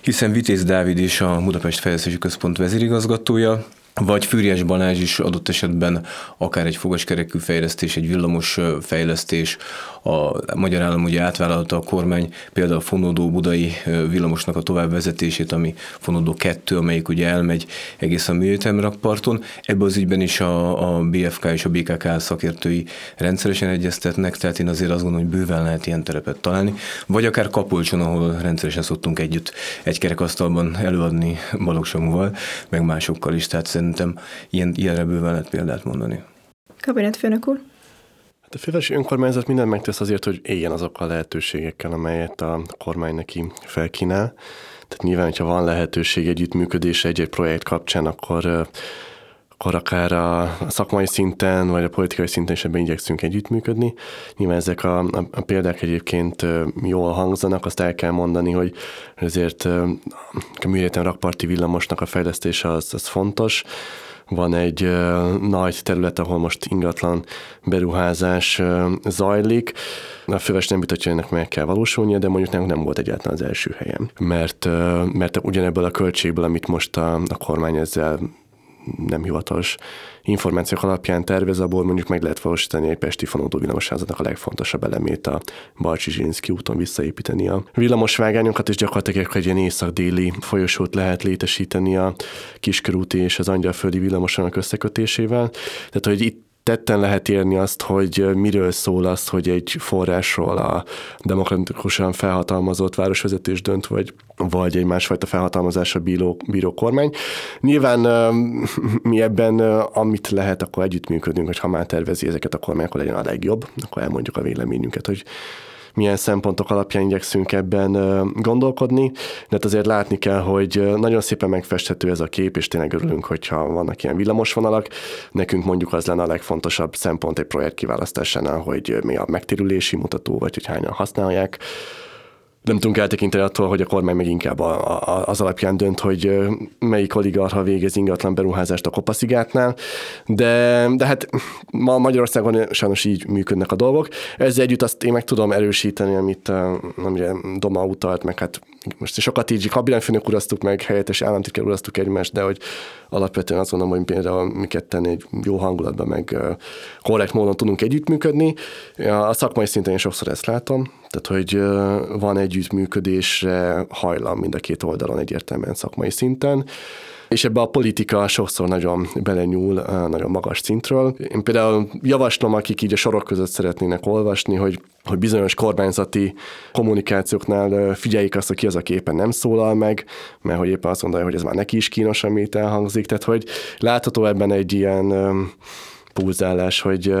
hiszen Vitéz Dávid is a Budapest Fejlesztési Központ vezérigazgatója, vagy Fűriás Balázs is adott esetben akár egy fogaskerekű fejlesztés, egy villamos fejlesztés, a magyar állam ugye átvállalta a kormány például a Fonódó budai villamosnak a továbbvezetését, ami Fonódó 2, amelyik ugye elmegy egészen a műegyetemrakparton. Ebben az ügyben is a, a BFK és a BKK szakértői rendszeresen egyeztetnek, tehát én azért azt gondolom, hogy bőven lehet ilyen terepet találni, vagy akár Kapolcson, ahol rendszeresen szoktunk együtt egy kerekasztalban előadni Balogh meg másokkal is, tehát szerintem ilyen, ilyenre bőven lehet példát mondani. Kabinetfőnök úr? Hát a fővárosi önkormányzat mindent megtesz azért, hogy éljen azokkal a lehetőségekkel, amelyet a kormány neki felkínál. Tehát nyilván, hogyha van lehetőség együttműködésre egy-egy projekt kapcsán, akkor akkor akár a szakmai szinten, vagy a politikai szinten is ebben igyekszünk együttműködni. Nyilván ezek a, a, a példák egyébként jól hangzanak, azt el kell mondani, hogy ezért a műegyetem rakparti villamosnak a fejlesztése az, az fontos, van egy nagy terület, ahol most ingatlan beruházás zajlik. A főves nem vitatja, ennek meg kell valósulnia, de mondjuk nem, nem volt egyáltalán az első helyen. Mert, mert ugyanebből a költségből, amit most a, a kormány ezzel nem hivatalos információk alapján tervez, abból mondjuk meg lehet valósítani egy Pesti fonódó villamosházatnak a legfontosabb elemét, a Balcsi Zsinszki úton visszaépíteni a villamosvágányokat, és gyakorlatilag egy ilyen észak-déli folyosót lehet létesíteni a Kiskörúti és az Angyalföldi villamosának összekötésével. Tehát, hogy itt tetten lehet érni azt, hogy miről szól az, hogy egy forrásról a demokratikusan felhatalmazott városvezetés dönt, vagy, vagy egy másfajta felhatalmazásra bíró, bíró kormány. Nyilván mi ebben, amit lehet, akkor együttműködünk, hogy ha már tervezi ezeket a kormány, akkor legyen a legjobb, akkor elmondjuk a véleményünket, hogy milyen szempontok alapján igyekszünk ebben gondolkodni, de hát azért látni kell, hogy nagyon szépen megfesthető ez a kép, és tényleg örülünk, hogyha vannak ilyen villamosvonalak. Nekünk mondjuk az lenne a legfontosabb szempont egy projekt kiválasztásánál, hogy mi a megtérülési mutató, vagy hogy hányan használják nem tudunk eltekinteni attól, hogy a kormány meg inkább a, a, az alapján dönt, hogy melyik oligarha végez ingatlan beruházást a Kopaszigátnál, de, de hát ma Magyarországon sajnos így működnek a dolgok. Ezzel együtt azt én meg tudom erősíteni, amit amire Doma utalt, meg hát most sokat így kabinetfőnök urasztuk meg, helyettes államtitkár urasztuk egymást, de hogy alapvetően azt gondolom, hogy például mi ketten egy jó hangulatban, meg korrekt módon tudunk együttműködni. A szakmai szinten én sokszor ezt látom, tehát hogy van együttműködésre hajlam mind a két oldalon egyértelműen szakmai szinten. és ebbe a politika sokszor nagyon belenyúl nagyon magas szintről. Én például javaslom, akik így a sorok között szeretnének olvasni, hogy hogy bizonyos kormányzati kommunikációknál figyeljék azt, hogy ki az, aki éppen nem szólal meg, mert hogy éppen azt gondolja, hogy ez már neki is kínos, amit elhangzik. Tehát, hogy látható ebben egy ilyen pulzálás, hogy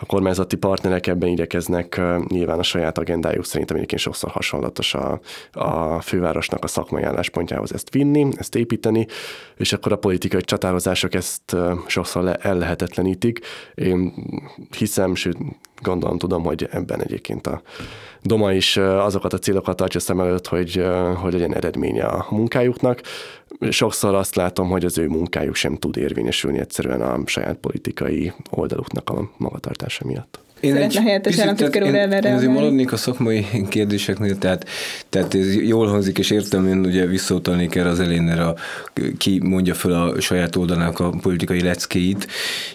a kormányzati partnerek ebben igyekeznek nyilván a saját agendájuk szerint, egyébként sokszor hasonlatos a, a fővárosnak a szakmai álláspontjához ezt vinni, ezt építeni, és akkor a politikai csatározások ezt sokszor le, ellehetetlenítik. Én hiszem, sőt gondolom tudom, hogy ebben egyébként a Doma is azokat a célokat tartja szem előtt, hogy, hogy legyen eredménye a munkájuknak. Sokszor azt látom, hogy az ő munkájuk sem tud érvényesülni egyszerűen a saját politikai oldaluknak a magatartása miatt. Én Szeretne helyettes államtitkár úr erre azért maradnék a szakmai kérdéseknél, tehát, tehát ez jól hangzik, és értem, én ugye visszautalnék erre az elén, a, ki mondja fel a saját oldalának a politikai leckéit.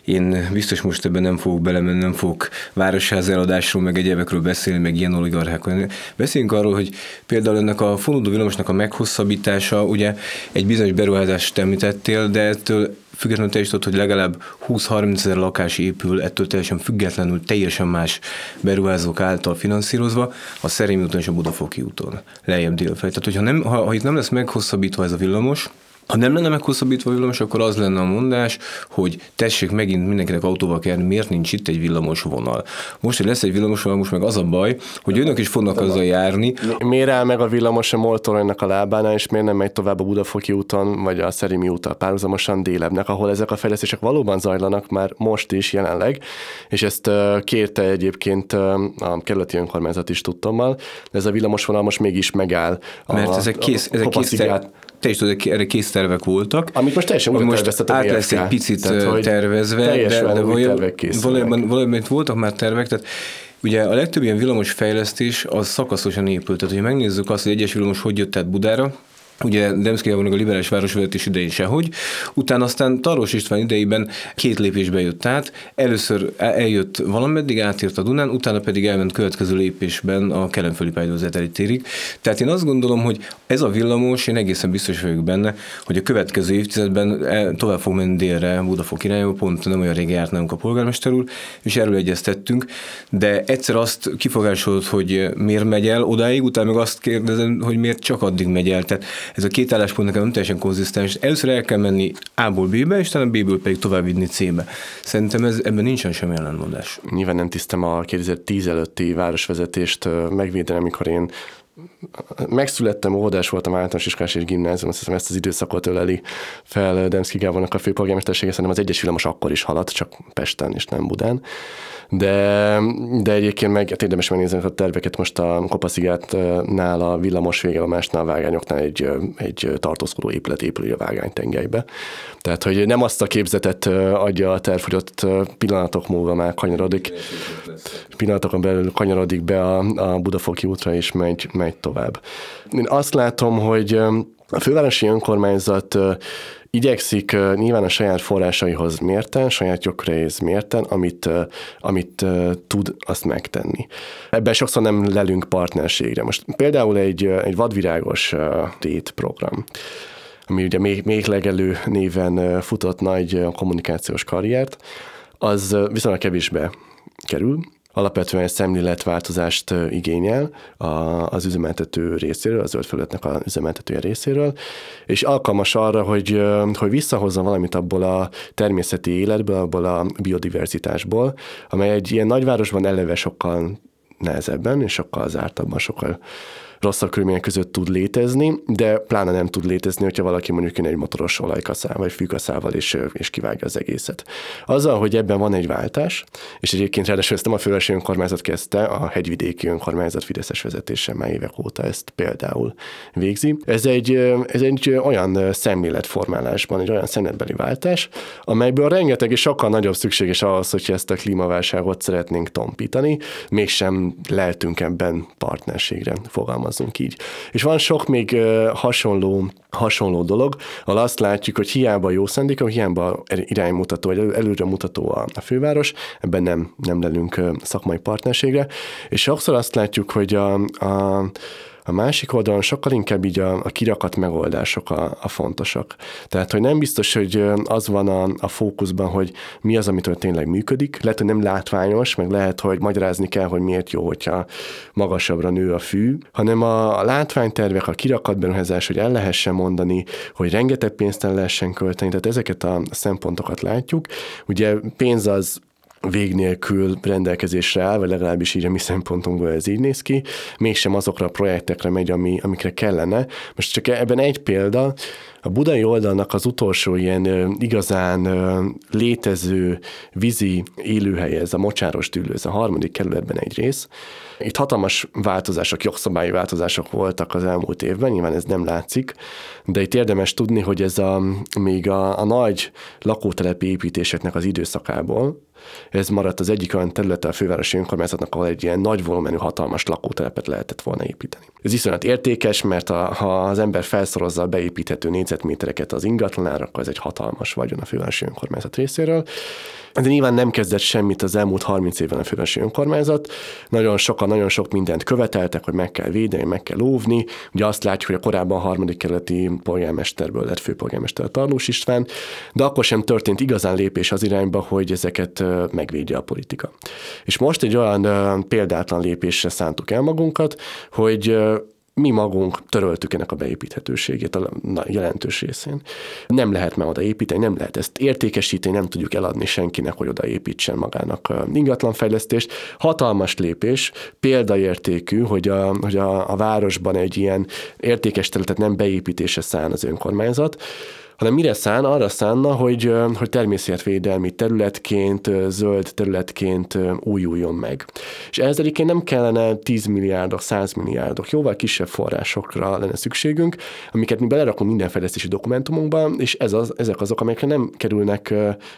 Én biztos most ebben nem fogok belemenni, nem fogok városház eladásról, meg egyebekről beszélni, meg ilyen oligarchákról. Beszéljünk arról, hogy például ennek a fonódó villamosnak a meghosszabbítása, ugye egy bizonyos beruházást említettél, de ettől függetlenül te hogy legalább 20-30 ezer lakás épül, ettől teljesen függetlenül teljesen más beruházók által finanszírozva, a Szerémi úton és a Budafoki úton, lejjebb délfelé. Tehát, hogyha nem, ha, ha itt nem lesz meghosszabbítva ez a villamos, ha nem lenne meghosszabbítva a villamos, akkor az lenne a mondás, hogy tessék megint mindenkinek autóval kell, miért nincs itt egy villamos vonal. Most, hogy lesz egy villamos vonal, most meg az a baj, hogy önök is fognak azzal járni. Miért áll meg a villamos a Moltoronynak a lábánál, és miért nem megy tovább a Budafoki úton, vagy a Szerimi úton párhuzamosan délebbnek, ahol ezek a fejlesztések valóban zajlanak már most is jelenleg, és ezt kérte egyébként a kerületi önkormányzat is tudtommal, de ez a villamos vonal most mégis megáll. Mert a, ezek kész, ezek kész, te is tudod, erre kész tervek voltak. Amit most teljesen úgy most át lesz egy picit tehát, tervezve, de, de valójában, valójában, valójában voltak már tervek, tehát Ugye a legtöbb ilyen villamos fejlesztés az szakaszosan épült. Tehát, hogy megnézzük azt, hogy egyes villamos hogy jött át Budára, Ugye Demszki a liberális városvezetés idején sehogy, utána aztán Taros István idejében két lépésbe jött át, először eljött valameddig, átért a Dunán, utána pedig elment következő lépésben a kelemföli pályadozeteli térig. Tehát én azt gondolom, hogy ez a villamos, én egészen biztos vagyok benne, hogy a következő évtizedben e, tovább fog menni délre, Budafok irányába, pont nem olyan régen járt nálunk a polgármester úr, és erről egyeztettünk, de egyszer azt kifogásolod, hogy miért megy el odáig, utána meg azt kérdezem, hogy miért csak addig megy el. Tehát ez a két álláspont nekem nem teljesen konzisztens. Először el kell menni A-ból B-be, és talán B-ből pedig tovább vinni C-be. Szerintem ez, ebben nincsen semmi ellenmondás. Nyilván nem tisztem a 2010 előtti városvezetést megvédeni, amikor én megszülettem, óvodás voltam általános iskolás és gimnázium, azt hiszem ezt az időszakot öleli fel Demszki Gábornak a főpolgármestersége, szerintem az egyes villamos akkor is haladt, csak Pesten és nem Budán de, de egyébként meg hát érdemes megnézni a terveket most a Kopaszigátnál, a villamos végállomásnál, a vágányoknál egy, egy tartózkodó épület épül a vágánytengelybe. Tehát, hogy nem azt a képzetet adja a terv, hogy ott pillanatok múlva már kanyarodik, pillanatokon belül kanyarodik be a, a Budafoki útra, és megy, megy tovább. Én azt látom, hogy a fővárosi önkormányzat igyekszik nyilván a saját forrásaihoz mérten, saját jogköréhez mérten, amit, amit tud, azt megtenni. Ebben sokszor nem lelünk partnerségre. Most például egy, egy vadvirágos tét program ami ugye még, még legelő néven futott nagy kommunikációs karriert, az viszonylag kevésbe kerül, alapvetően egy szemléletváltozást igényel az üzemeltető részéről, az zöld felületnek az üzemeltetője részéről, és alkalmas arra, hogy, hogy visszahozza valamit abból a természeti életből, abból a biodiverzitásból, amely egy ilyen nagyvárosban eleve sokkal nehezebben és sokkal zártabban, sokkal rosszabb körülmények között tud létezni, de pláne nem tud létezni, hogyha valaki mondjuk jön egy motoros olajkaszával, vagy fűkaszával, és, és kivágja az egészet. Azzal, hogy ebben van egy váltás, és egyébként ráadásul ezt nem a fővárosi önkormányzat kezdte, a hegyvidéki önkormányzat Fideszes vezetése már évek óta ezt például végzi. Ez egy, ez egy olyan szemléletformálásban, egy olyan szemletbeli váltás, amelyből rengeteg és sokkal nagyobb szükséges ahhoz, hogyha ezt a klímaválságot szeretnénk tompítani, mégsem lehetünk ebben partnerségre fogalmazni fogalmazzunk így. És van sok még hasonló hasonló dolog, ahol azt látjuk, hogy hiába jó szendika, hiába iránymutató, vagy előre mutató a, a főváros, ebben nem, nem lelünk szakmai partnerségre, és sokszor azt látjuk, hogy a, a A másik oldalon sokkal inkább így a, a kirakat megoldások a, a fontosak. Tehát, hogy nem biztos, hogy az van a, a fókuszban, hogy mi az, amitől tényleg működik. Lehet, hogy nem látványos, meg lehet, hogy magyarázni kell, hogy miért jó, hogyha magasabbra nő a fű, hanem a, a látványtervek, a kirakat beruházás, hogy el lehessen mondani, hogy rengeteg pénzt el lehessen költeni, tehát ezeket a szempontokat látjuk. Ugye pénz az vég nélkül rendelkezésre áll, vagy legalábbis így a mi szempontunkból ez így néz ki, mégsem azokra a projektekre megy, ami, amikre kellene. Most csak ebben egy példa, a budai oldalnak az utolsó ilyen igazán létező vízi élőhelye, ez a mocsáros tűlő, ez a harmadik kerületben egy rész. Itt hatalmas változások, jogszabályi változások voltak az elmúlt évben, nyilván ez nem látszik, de itt érdemes tudni, hogy ez a, még a, a nagy lakótelepi építéseknek az időszakából, ez maradt az egyik olyan területe a fővárosi önkormányzatnak, ahol egy ilyen nagy volumenű, hatalmas lakótelepet lehetett volna építeni. Ez iszonyat értékes, mert a, ha az ember felszorozza a beépíthető négyzetmétereket az ingatlanára, akkor ez egy hatalmas vagyon a fővárosi önkormányzat részéről. De nyilván nem kezdett semmit az elmúlt 30 évben a fővárosi önkormányzat. Nagyon sokan, nagyon sok mindent követeltek, hogy meg kell védeni, meg kell óvni. Ugye azt látjuk, hogy a korábban a harmadik kerületi polgármesterből lett főpolgármester Tarlós István, de akkor sem történt igazán lépés az irányba, hogy ezeket megvédje a politika. És most egy olyan példátlan lépésre szántuk el magunkat, hogy mi magunk töröltük ennek a beépíthetőségét a jelentős részén. Nem lehet már oda építeni, nem lehet ezt értékesíteni, nem tudjuk eladni senkinek, hogy oda építsen magának ingatlanfejlesztést. Hatalmas lépés, példaértékű, hogy a, hogy a, a városban egy ilyen értékes területet nem beépítése szán az önkormányzat, hanem mire szán? Arra szánna, hogy, hogy természetvédelmi területként, zöld területként újuljon meg. És ez egyébként nem kellene 10 milliárdok, 100 milliárdok, jóval kisebb forrásokra lenne szükségünk, amiket mi belerakunk minden fejlesztési dokumentumunkba, és ez az, ezek azok, amelyekre nem kerülnek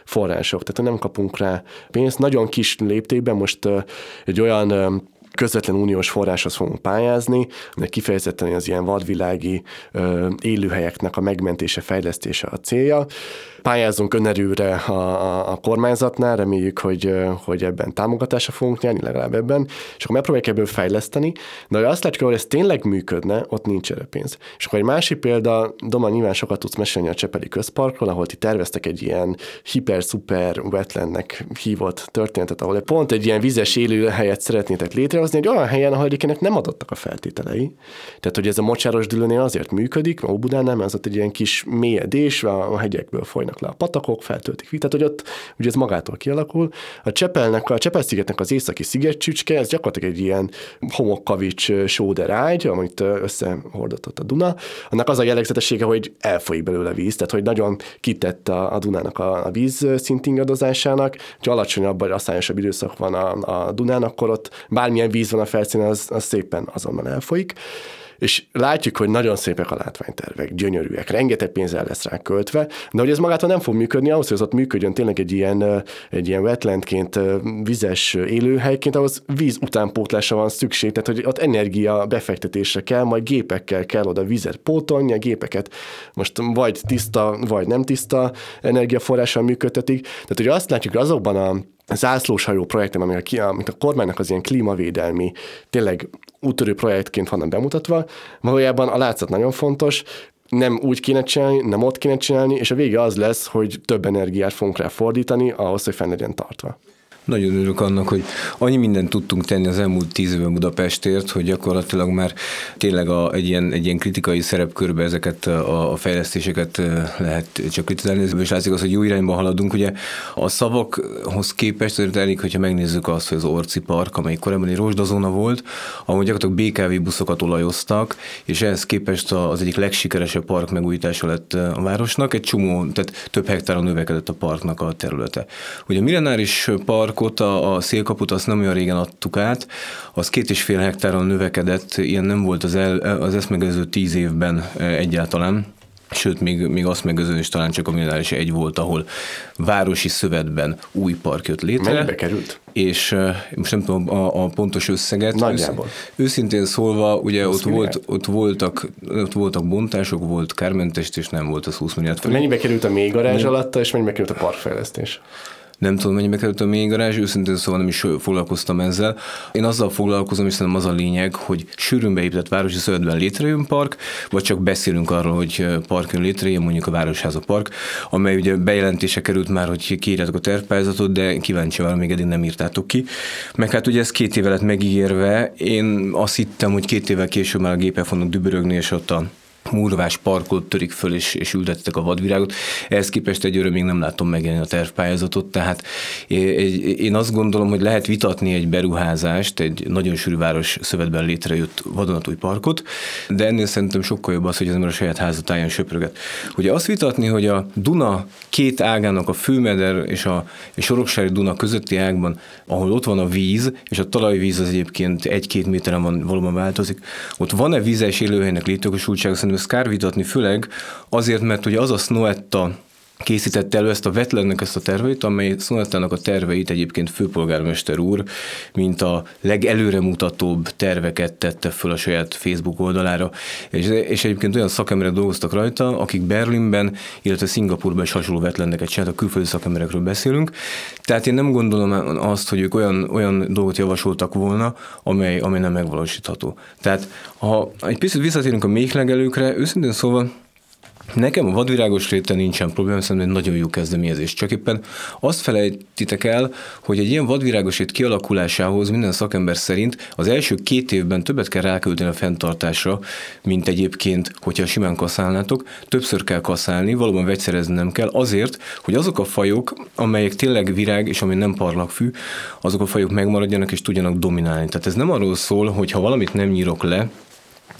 források, tehát nem kapunk rá pénzt. Nagyon kis léptékben most egy olyan közvetlen uniós forráshoz fogunk pályázni, de kifejezetten az ilyen vadvilági élőhelyeknek a megmentése, fejlesztése a célja pályázunk önerőre a, a, a kormányzatnál, reméljük, hogy, hogy ebben támogatásra fogunk nyerni, legalább ebben, és akkor megpróbáljuk ebből fejleszteni, de ha azt látjuk, hogy ez tényleg működne, ott nincs erre pénz. És akkor egy másik példa, Doma, nyilván sokat tudsz mesélni a Csepeli közparkról, ahol ti terveztek egy ilyen hiper-szuper wetlandnek hívott történetet, ahol pont egy ilyen vizes élőhelyet szeretnétek létrehozni, egy olyan helyen, ahol egyébként nem adottak a feltételei. Tehát, hogy ez a mocsáros dülőnél azért működik, a Óbudánál, mert az ott egy ilyen kis mélyedés, a hegyekből folynak folynak le a patakok, feltöltik tehát hogy ott ugye ez magától kialakul. A Csepelnek, a Csepel-szigetnek az északi szigetcsücske, ez gyakorlatilag egy ilyen homokkavics sóderágy, amit összehordott a Duna. Annak az a jellegzetessége, hogy elfolyik belőle víz, tehát hogy nagyon kitett a, a Dunának a, a víz szintingadozásának, hogy alacsonyabb vagy asszányosabb időszak van a, a Dunán, akkor ott bármilyen víz van a felszínen, az, az szépen azonnal elfolyik és látjuk, hogy nagyon szépek a látványtervek, gyönyörűek, rengeteg pénzzel lesz rá költve, de hogy ez magától nem fog működni, ahhoz, hogy az ott működjön tényleg egy ilyen, egy ilyen wetlandként, vizes élőhelyként, ahhoz víz utánpótlásra van szükség, tehát hogy ott energia befektetésre kell, majd gépekkel kell oda vizet pótolni, a gépeket most vagy tiszta, vagy nem tiszta energiaforrással működtetik. Tehát, hogy azt látjuk, hogy azokban a zászlóshajó projektem, ami a, amit a kormánynak az ilyen klímavédelmi, tényleg úttörő projektként vannak bemutatva, valójában a látszat nagyon fontos, nem úgy kéne csinálni, nem ott kéne csinálni, és a vége az lesz, hogy több energiát fogunk rá fordítani, ahhoz, hogy fenn legyen tartva. Nagyon örülök annak, hogy annyi mindent tudtunk tenni az elmúlt tíz évben Budapestért, hogy gyakorlatilag már tényleg a, egy, ilyen, egy ilyen kritikai szerepkörbe ezeket a, a fejlesztéseket lehet csak kritizálni, és látszik az, hogy jó irányba haladunk. Ugye a szavakhoz képest azért elég, hogyha megnézzük azt, hogy az Orci Park, amely korábban egy rozsdazóna volt, ahol gyakorlatilag BKV buszokat olajoztak, és ehhez képest az egyik legsikeresebb park megújítása lett a városnak, egy csomó, tehát több hektáron növekedett a parknak a területe. Ugye a millenáris park parkot, a, a szélkaput azt nem olyan régen adtuk át, az két és fél hektáron növekedett, ilyen nem volt az, el, az ezt megező tíz évben e, egyáltalán. Sőt, még, még azt megözön is talán csak a millenáris egy volt, ahol városi szövetben új park jött létre. Mennyibe került? És uh, most nem tudom a, a pontos összeget. Nagyjából. Őszintén szólva, ugye ott, volt, ott, voltak, ott voltak bontások, volt kármentest, és nem volt az 20 milliárd Mennyibe került a mély garázs alatta, és mennyibe került a parkfejlesztés? Nem tudom, mennyibe került a mélygarázs, őszintén szóval nem is foglalkoztam ezzel. Én azzal foglalkozom, szerintem az a lényeg, hogy sűrűn beépített városi szövetben létrejön park, vagy csak beszélünk arról, hogy park jön létre, mondjuk a Városháza Park, amely ugye bejelentése került már, hogy kiírjátok a tervpályázatot, de kíváncsi várom, még eddig nem írtátok ki. Meg hát ugye ez két éve lett megígérve, én azt hittem, hogy két évvel később már a gépek fognak dübörögni, és ott a murvás parkot törik föl, és, és ültettek a vadvirágot. Ehhez képest egyőre még nem látom megjelenni a tervpályázatot, tehát én azt gondolom, hogy lehet vitatni egy beruházást, egy nagyon sűrű város szövetben létrejött vadonatúj parkot, de ennél szerintem sokkal jobb az, hogy az ember a saját házatáján söpröget. Ugye azt vitatni, hogy a Duna két ágának, a Főmeder és a és Soroksári Duna közötti ágban, ahol ott van a víz, és a talajvíz az egyébként egy-két méteren van, valóban változik, ott van-e vízes élőhelynek létjogosultsága, szerintem ezt kár vitatni, főleg azért, mert ugye az a Snoetta készítette elő ezt a Vetlennek ezt a terveit, amely Szonettának a terveit egyébként főpolgármester úr, mint a legelőremutatóbb terveket tette föl a saját Facebook oldalára, és, és egyébként olyan szakemberek dolgoztak rajta, akik Berlinben, illetve Szingapurban is hasonló Vetlenneket csináltak, külföldi szakemberekről beszélünk. Tehát én nem gondolom azt, hogy ők olyan, olyan dolgot javasoltak volna, amely, amely nem megvalósítható. Tehát ha egy picit visszatérünk a méhlegelőkre, őszintén szóval Nekem a vadvirágos réten nincsen probléma, szerintem egy nagyon jó kezdeményezés. Csak éppen azt felejtitek el, hogy egy ilyen vadvirágos rét kialakulásához minden szakember szerint az első két évben többet kell rákölteni a fenntartásra, mint egyébként, hogyha simán kaszálnátok. Többször kell kaszálni, valóban vegyszerezni nem kell, azért, hogy azok a fajok, amelyek tényleg virág és ami nem parlagfű, azok a fajok megmaradjanak és tudjanak dominálni. Tehát ez nem arról szól, hogy ha valamit nem nyírok le,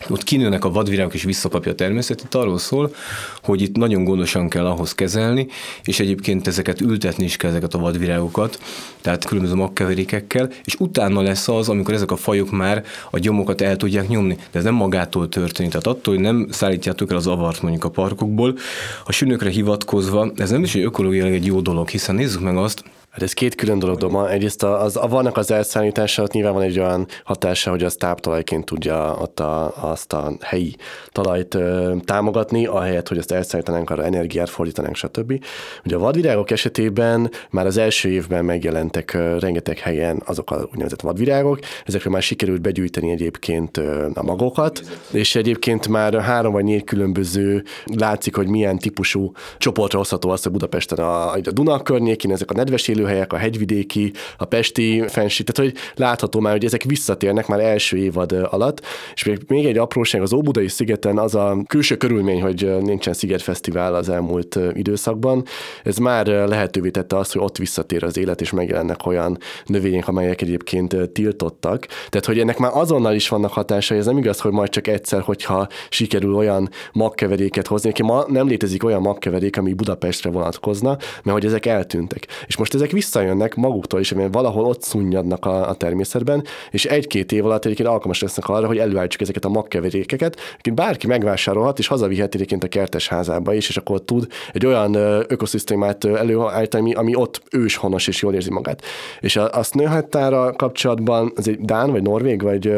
ott kinőnek a vadvirágok és visszakapja a természet. Itt arról szól, hogy itt nagyon gondosan kell ahhoz kezelni, és egyébként ezeket ültetni is kell ezeket a vadvirágokat, tehát különböző magkeverékekkel, és utána lesz az, amikor ezek a fajok már a gyomokat el tudják nyomni. De ez nem magától történik. Tehát attól, hogy nem szállítjátok el az avart mondjuk a parkokból, a sünökre hivatkozva, ez nem is egy ökológiailag egy jó dolog, hiszen nézzük meg azt, Hát ez két külön dolog, Doma. Egyrészt a, az, a vannak az elszállítása, ott nyilván van egy olyan hatása, hogy az táptalajként tudja ott a, azt a helyi talajt ö, támogatni, ahelyett, hogy azt elszállítanánk, arra energiát fordítanánk, stb. Ugye a vadvirágok esetében már az első évben megjelentek ö, rengeteg helyen azok a úgynevezett vadvirágok, ezekre már sikerült begyűjteni egyébként ö, a magokat, és egyébként már három vagy négy különböző látszik, hogy milyen típusú csoportra hozható azt, hogy Budapesten a, a Duna környékén ezek a nedves élő élőhelyek, a hegyvidéki, a pesti fensí, tehát hogy látható már, hogy ezek visszatérnek már első évad alatt, és még, még egy apróság az Óbudai szigeten az a külső körülmény, hogy nincsen szigetfesztivál az elmúlt időszakban, ez már lehetővé tette azt, hogy ott visszatér az élet, és megjelennek olyan növények, amelyek egyébként tiltottak. Tehát, hogy ennek már azonnal is vannak hatásai, ez nem igaz, hogy majd csak egyszer, hogyha sikerül olyan magkeveréket hozni, aki ma nem létezik olyan magkeverék, ami Budapestre vonatkozna, mert hogy ezek eltűntek. És most ezek visszajönnek maguktól is, mert valahol ott szunnyadnak a, a természetben, és egy-két év alatt egyébként alkalmas lesznek arra, hogy előállítsuk ezeket a magkeverékeket, akit bárki megvásárolhat, és hazavihet egyébként a kertes házába is, és akkor tud egy olyan ökoszisztémát előállítani, ami ott őshonos és jól érzi magát. És azt nőhattára kapcsolatban, ez egy Dán, vagy Norvég, vagy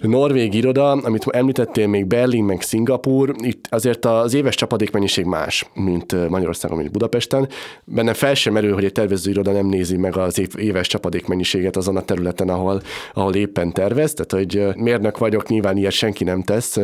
Norvég iroda, amit említettél még Berlin, meg Szingapur, itt azért az éves csapadékmennyiség más, mint Magyarországon, mint Budapesten. Benne fel sem merül, hogy egy tervező iroda nem nézi meg az éves csapadékmennyiséget azon a területen, ahol, ahol éppen tervez, tehát hogy mérnök vagyok, nyilván ilyet senki nem tesz,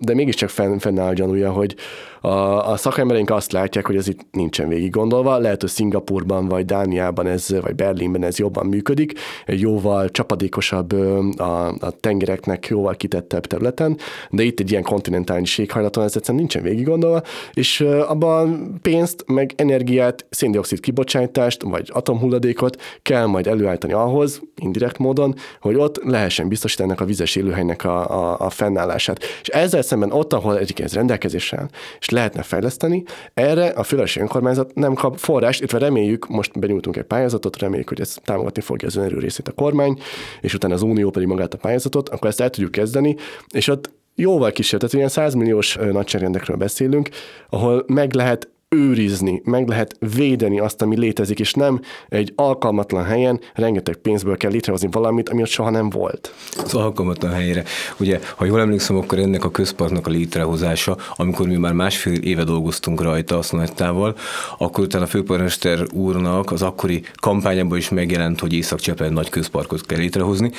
de mégiscsak fenn, fennáll a gyanúja, hogy a, a szakembereink azt látják, hogy ez itt nincsen végig gondolva, lehet, hogy Szingapurban vagy Dániában ez, vagy Berlinben ez jobban működik, jóval csapadékosabb a, a tengereknek jóval kitettebb területen, de itt egy ilyen kontinentális éghajlaton ez egyszerűen nincsen végig gondolva, és abban pénzt, meg energiát, széndiokszid kibocsátást, vagy atomhulladékot kell majd előállítani ahhoz, indirekt módon, hogy ott lehessen biztosítani ennek a vizes élőhelynek a, a, a fennállását. És ezzel szemben ott, ahol egyébként ez rendelkezésre és lehetne fejleszteni, erre a fővárosi önkormányzat nem kap forrást, illetve reméljük, most benyújtunk egy pályázatot, reméljük, hogy ez támogatni fogja az önerő részét a kormány, és utána az Unió pedig magát a pályázatot, akkor ezt el tudjuk kezdeni, és ott jóval kisebb, tehát ilyen 100 milliós nagyságrendekről beszélünk, ahol meg lehet őrizni, meg lehet védeni azt, ami létezik, és nem egy alkalmatlan helyen rengeteg pénzből kell létrehozni valamit, ami ott soha nem volt. Az alkalmatlan helyre. Ugye, ha jól emlékszem, akkor ennek a közparknak a létrehozása, amikor mi már másfél éve dolgoztunk rajta a Szonettával, akkor utána a főpolgármester úrnak az akkori kampányában is megjelent, hogy észak nagy közparkot kell létrehozni.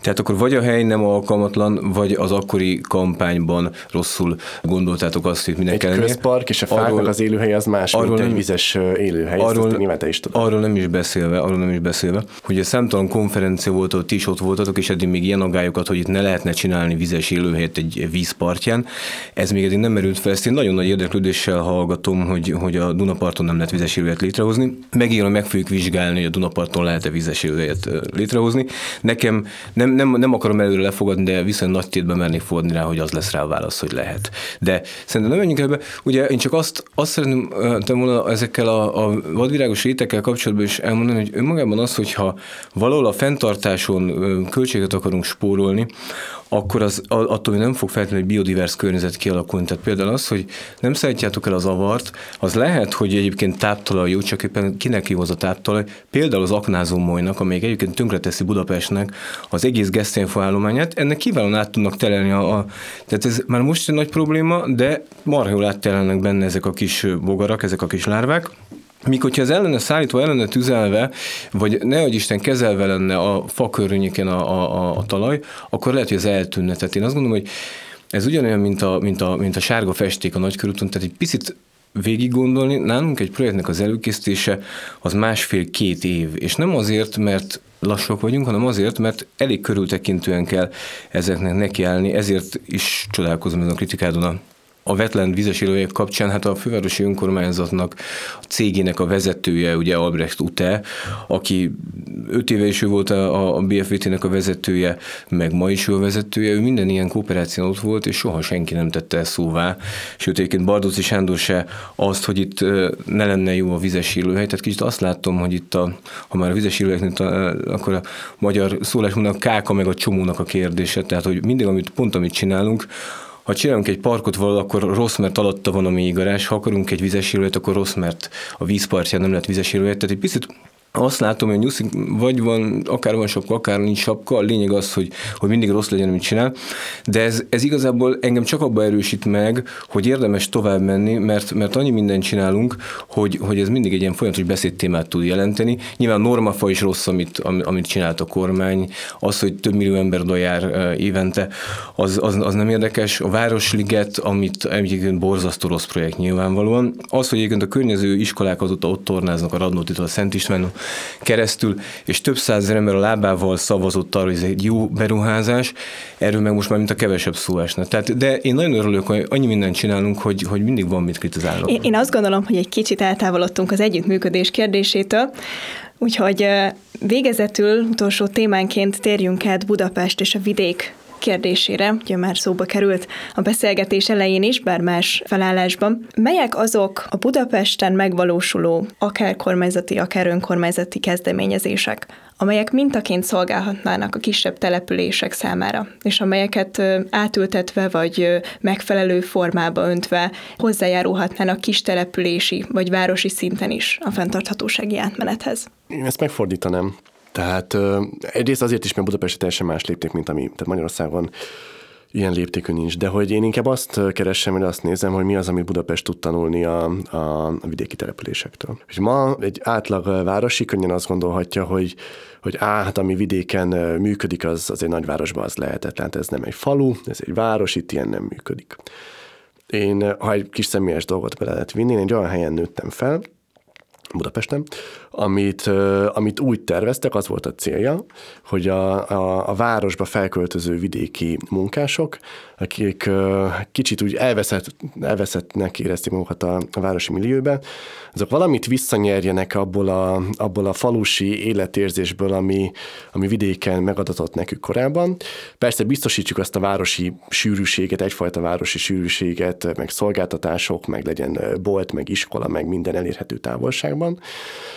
Tehát akkor vagy a hely nem alkalmatlan, vagy az akkori kampányban rosszul gondoltátok azt, hogy minek Egy közpark és a fáknak az élőhely az más, arról mint nem, egy vizes élőhely, arról, ezt nyilván te is tudod. Arról nem is beszélve, arról nem is beszélve, hogy a számtalan konferencia volt, ott is ott voltatok, és eddig még ilyen agályokat, hogy itt ne lehetne csinálni vizes élőhelyet egy vízpartján. Ez még eddig nem merült fel, ezt én nagyon nagy érdeklődéssel hallgatom, hogy, hogy a Dunaparton nem lehet vizes élőhelyet létrehozni. Megírom, meg fogjuk vizsgálni, hogy a Dunaparton lehet-e vizes élőhelyet létrehozni. Nekem nem, nem, nem akarom előre lefogadni, de viszonylag nagy tétben mernék fordni rá, hogy az lesz rá a válasz, hogy lehet. De szerintem nem menjünk ebbe. Ugye én csak azt, azt szeretném te volna ezekkel a, a vadvirágos rétekkel kapcsolatban is elmondani, hogy önmagában az, hogyha valahol a fenntartáson költséget akarunk spórolni, akkor az attól nem fog feltétlenül egy biodivers környezet kialakulni. Tehát például az, hogy nem szállítjátok el az avart, az lehet, hogy egyébként táptalaj jó, csak éppen kinek jó az a táptalaj. Például az aknázó molynak, amelyik egyébként tönkreteszi Budapestnek az egész geszténfa állományát, ennek kiválóan át tudnak telelni a, a, tehát ez már most egy nagy probléma, de marha jól áttelelnek benne ezek a kis bogarak, ezek a kis lárvák, Míg hogyha ez ellene szállítva, ellene tüzelve, vagy nehogy Isten kezelve lenne a fakörnyéken a, a, a, talaj, akkor lehet, hogy ez eltűnne. Tehát én azt gondolom, hogy ez ugyanolyan, mint a, mint a, mint a sárga festék a nagykörúton, tehát egy picit végig gondolni, nálunk egy projektnek az előkészítése az másfél-két év, és nem azért, mert lassúak vagyunk, hanem azért, mert elég körültekintően kell ezeknek nekiállni, ezért is csodálkozom ezen a kritikádon a a Wetland vizes kapcsán, hát a fővárosi önkormányzatnak, a cégének a vezetője, ugye Albrecht Ute, aki öt éve is ő volt a, a BFVT-nek a vezetője, meg ma is ő a vezetője, ő minden ilyen kooperáción ott volt, és soha senki nem tette el szóvá. Sőt, egyébként Bardóci Sándor se azt, hogy itt ne lenne jó a vizes élőhely, tehát kicsit azt láttam, hogy itt, a, ha már a vizes akkor a magyar szólásmódnak káka meg a csomónak a kérdése, tehát hogy mindig, amit, pont amit csinálunk, ha csinálunk egy parkot valahol, akkor rossz, mert alatta van a mélygarázs, ha akarunk egy vizes akkor rossz, mert a vízpartján nem lehet vizes Tehát egy picit azt látom, hogy nyuszik, vagy van, akár van sapka, akár nincs sapka, a lényeg az, hogy, hogy mindig rossz legyen, amit csinál, de ez, ez igazából engem csak abba erősít meg, hogy érdemes tovább menni, mert, mert annyi mindent csinálunk, hogy, hogy ez mindig egy ilyen folyamatos beszédtémát tud jelenteni. Nyilván normafa is rossz, amit, amit csinált a kormány, az, hogy több millió ember oda évente, az, az, az nem érdekes. A Városliget, amit egyébként borzasztó rossz projekt nyilvánvalóan, az, hogy egyébként a környező iskolák azóta ott tornáznak a Radnótitól a Szent István keresztül, és több százezer ember a lábával szavazott arra, hogy ez egy jó beruházás, erről meg most már mint a kevesebb szó esne. Tehát, de én nagyon örülök, hogy annyi mindent csinálunk, hogy, hogy mindig van mit kritizálni. Én, én azt gondolom, hogy egy kicsit eltávolodtunk az együttműködés kérdésétől, Úgyhogy végezetül utolsó témánként térjünk át Budapest és a vidék kérdésére, ugye már szóba került a beszélgetés elején is, bár más felállásban. Melyek azok a Budapesten megvalósuló akár kormányzati, akár önkormányzati kezdeményezések, amelyek mintaként szolgálhatnának a kisebb települések számára, és amelyeket átültetve vagy megfelelő formába öntve hozzájárulhatnának kis települési vagy városi szinten is a fenntarthatósági átmenethez. Én ezt megfordítanám. Tehát egyrészt azért is, mert Budapest teljesen más lépték, mint ami, tehát Magyarországon ilyen léptékű nincs, de hogy én inkább azt keresem, hogy azt nézem, hogy mi az, amit Budapest tud tanulni a, a, vidéki településektől. És ma egy átlag városi könnyen azt gondolhatja, hogy, hogy á, hát ami vidéken működik, az, az egy nagyvárosban az lehetetlen. Hát ez nem egy falu, ez egy város, itt ilyen nem működik. Én, ha egy kis személyes dolgot bele lehet vinni, én egy olyan helyen nőttem fel, Budapesten, amit, amit úgy terveztek, az volt a célja, hogy a, a, a városba felköltöző vidéki munkások, akik kicsit úgy elveszett, elveszettnek érezték magukat a, a városi millióben, azok valamit visszanyerjenek abból a, abból a falusi életérzésből, ami, ami vidéken megadatott nekük korábban. Persze biztosítsuk azt a városi sűrűséget, egyfajta városi sűrűséget, meg szolgáltatások, meg legyen bolt, meg iskola, meg minden elérhető távolságban,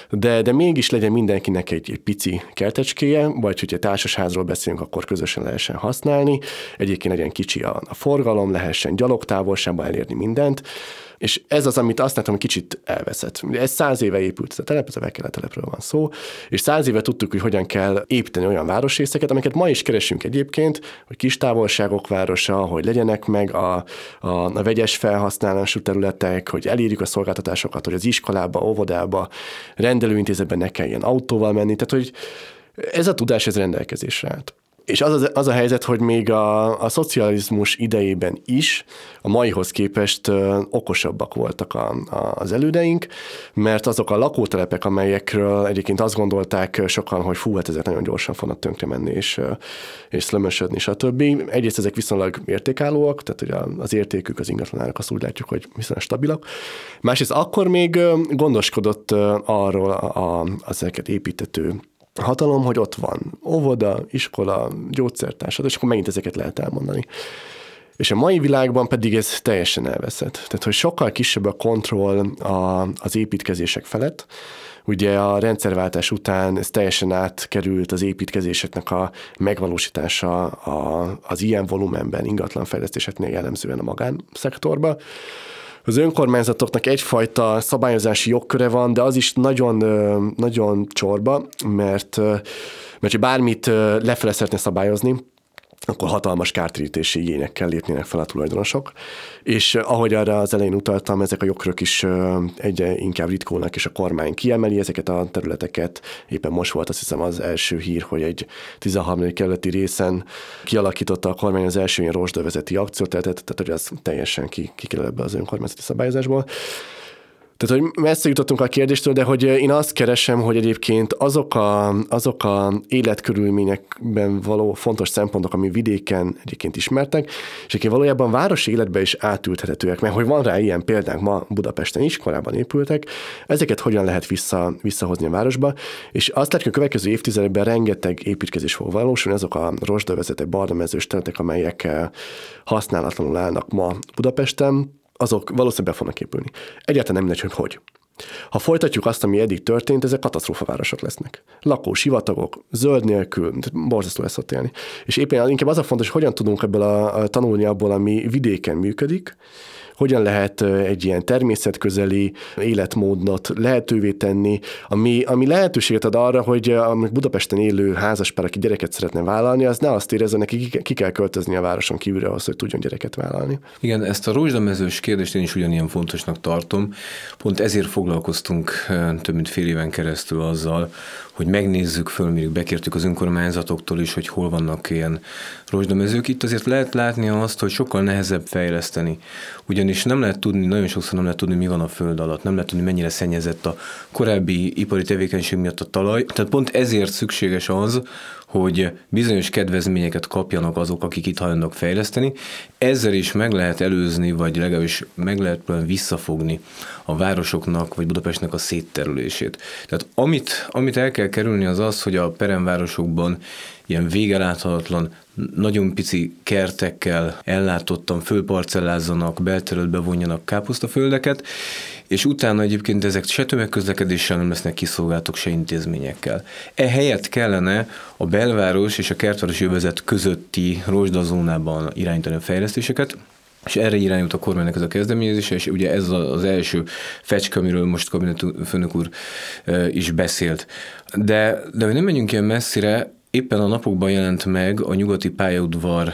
de, de mégis legyen mindenkinek egy, egy pici kertecskéje, vagy hogyha társasházról beszélünk, akkor közösen lehessen használni, egyébként legyen kicsi a, a forgalom, lehessen gyalogtávolságban elérni mindent, És ez az, amit azt látom, hogy kicsit elveszett. Ez száz éve épült ez a telep, ez a Vekele telepről van szó, és száz éve tudtuk, hogy hogyan kell építeni olyan városrészeket, amiket ma is keresünk egyébként, hogy kis távolságok városa, hogy legyenek meg a, a, a vegyes felhasználású területek, hogy elírjuk a szolgáltatásokat, hogy az iskolába, óvodába, rendelőintézetben ne kelljen autóval menni, tehát hogy ez a tudás ez rendelkezésre állt. És az, az, az a helyzet, hogy még a, a szocializmus idejében is a maihoz képest ö, okosabbak voltak a, a, az elődeink, mert azok a lakótelepek, amelyekről egyébként azt gondolták sokan, hogy fú, hát ezek nagyon gyorsan fognak tönkre menni, és, és szlömösödni, stb. Egyrészt ezek viszonylag értékállóak, tehát hogy az értékük az ingatlanának azt úgy látjuk, hogy viszonylag stabilak. Másrészt akkor még gondoskodott arról a, a, ezeket építető hatalom, hogy ott van óvoda, iskola, gyógyszertársad, és akkor megint ezeket lehet elmondani. És a mai világban pedig ez teljesen elveszett. Tehát, hogy sokkal kisebb a kontroll a, az építkezések felett, Ugye a rendszerváltás után ez teljesen átkerült az építkezéseknek a megvalósítása a, az ilyen volumenben ingatlanfejlesztéseknél jellemzően a magánszektorba. Az önkormányzatoknak egyfajta szabályozási jogköre van, de az is nagyon, nagyon csorba, mert, mert bármit lefele szeretne szabályozni, akkor hatalmas kártérítési igényekkel lépnének fel a tulajdonosok. És ahogy arra az elején utaltam, ezek a jogkörök is egyre inkább ritkulnak, és a kormány kiemeli ezeket a területeket. Éppen most volt azt hiszem az első hír, hogy egy 13. kerületi részen kialakította a kormány az első ilyen rozsdövezeti akcióterületet, tehát hogy az teljesen ki, ki ebbe az önkormányzati szabályozásból. Tehát, hogy messze jutottunk a kérdéstől, de hogy én azt keresem, hogy egyébként azok a, azok a életkörülményekben való fontos szempontok, ami vidéken egyébként ismertek, és egyébként valójában városi életbe is átülthetőek, mert hogy van rá ilyen példánk ma Budapesten is, korábban épültek, ezeket hogyan lehet vissza, visszahozni a városba, és azt látjuk, a következő évtizedekben rengeteg építkezés fog valósulni, azok a rozsdövezetek, bardamezős területek, amelyek használatlanul állnak ma Budapesten, azok valószínűleg be fognak épülni. Egyáltalán nem mindegy, hogy hogy. Ha folytatjuk azt, ami eddig történt, ezek katasztrófavárosok lesznek. Lakó sivatagok, zöld nélkül, borzasztó lesz ott élni. És éppen inkább az a fontos, hogy hogyan tudunk ebből a, a tanulni abból, ami vidéken működik, hogyan lehet egy ilyen természetközeli életmódot lehetővé tenni, ami, ami lehetőséget ad arra, hogy a Budapesten élő házaspár, aki gyereket szeretne vállalni, az ne azt érezze, neki ki kell költözni a városon kívülre ahhoz, hogy tudjon gyereket vállalni. Igen, ezt a rózsdamezős kérdést én is ugyanilyen fontosnak tartom. Pont ezért foglalkoztunk több mint fél éven keresztül azzal, hogy megnézzük föl, még bekértük az önkormányzatoktól is, hogy hol vannak ilyen rozsdamezők. Itt azért lehet látni azt, hogy sokkal nehezebb fejleszteni. Ugyanis nem lehet tudni, nagyon sokszor nem lehet tudni, mi van a föld alatt, nem lehet tudni, mennyire szennyezett a korábbi ipari tevékenység miatt a talaj. Tehát pont ezért szükséges az, hogy bizonyos kedvezményeket kapjanak azok, akik itt hajlandók fejleszteni. Ezzel is meg lehet előzni, vagy legalábbis meg lehet visszafogni a városoknak, vagy Budapestnek a szétterülését. Tehát amit, amit el kell kerülni az az, hogy a peremvárosokban ilyen végeláthatatlan, nagyon pici kertekkel ellátottan fölparcellázzanak, belterületbe vonjanak káposztaföldeket, és utána egyébként ezek se tömegközlekedéssel nem lesznek kiszolgáltok, se intézményekkel. Ehelyett kellene a belváros és a kertváros jövezet közötti rozsdazónában irányítani a fejlesztéseket, és erre irányult a kormánynak ez a kezdeményezése, és ugye ez az első fecske, amiről most kabinetfőnök úr is beszélt. De, de hogy nem menjünk ilyen messzire, éppen a napokban jelent meg a nyugati pályaudvar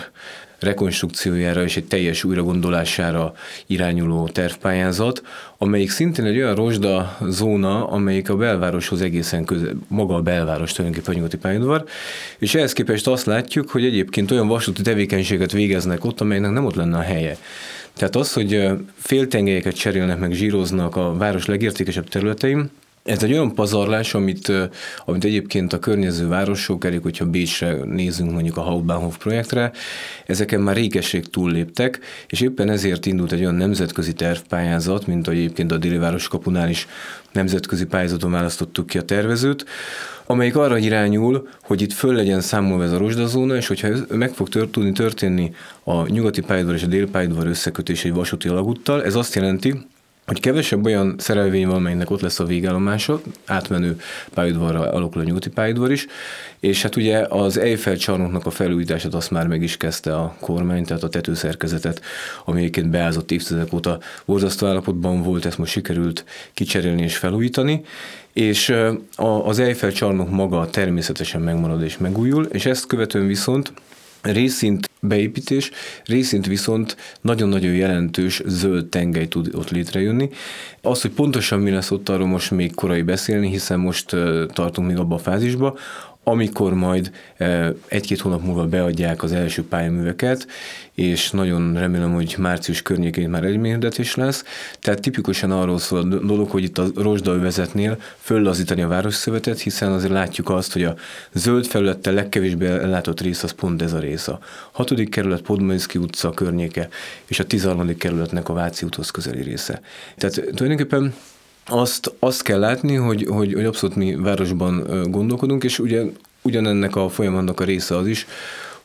rekonstrukciójára és egy teljes újragondolására irányuló tervpályázat, amelyik szintén egy olyan rozsda zóna, amelyik a belvároshoz egészen közel, maga a belváros tulajdonképpen a nyugati pályaudvar, és ehhez képest azt látjuk, hogy egyébként olyan vasúti tevékenységet végeznek ott, amelynek nem ott lenne a helye. Tehát az, hogy féltengelyeket cserélnek meg, zsíroznak a város legértékesebb területein, ez egy olyan pazarlás, amit, amit egyébként a környező városok, elég, hogyha Bécsre nézünk mondjuk a Hauptbahnhof projektre, ezeken már régeség túlléptek, és éppen ezért indult egy olyan nemzetközi tervpályázat, mint ahogy egyébként a déli városkapunál is nemzetközi pályázaton választottuk ki a tervezőt, amelyik arra irányul, hogy itt föl legyen számolva ez a rozsdazóna, és hogyha meg fog tört, tudni történni a nyugati pályadvar és a déli pályadvar összekötés egy vasúti alagúttal, ez azt jelenti, hogy kevesebb olyan szerelvény van, melynek ott lesz a végállomása, átmenő pályaudvarra alakul a nyugati pályadvar is, és hát ugye az Eiffel csarnoknak a felújítását azt már meg is kezdte a kormány, tehát a tetőszerkezetet, ami egyébként beázott évtizedek óta borzasztó állapotban volt, ezt most sikerült kicserélni és felújítani, és az Eiffel csarnok maga természetesen megmarad és megújul, és ezt követően viszont részint beépítés, részint viszont nagyon-nagyon jelentős zöld tengely tud ott létrejönni. Az, hogy pontosan mi lesz ott, arról most még korai beszélni, hiszen most tartunk még abba a fázisba, amikor majd e, egy-két hónap múlva beadják az első pályaműveket, és nagyon remélem, hogy március környékén már egymérdetés lesz. Tehát tipikusan arról szól a dolog, hogy itt a rozsdaövezetnél föllazítani a városszövetet, hiszen azért látjuk azt, hogy a zöld felülettel legkevésbé ellátott rész az pont ez a rész. A hatodik kerület, Podmaniszki utca környéke, és a 13. kerületnek a Váci úthoz közeli része. Tehát tulajdonképpen azt, azt kell látni, hogy, hogy, hogy abszolút mi városban gondolkodunk, és ugye ugyanennek a folyamatnak a része az is,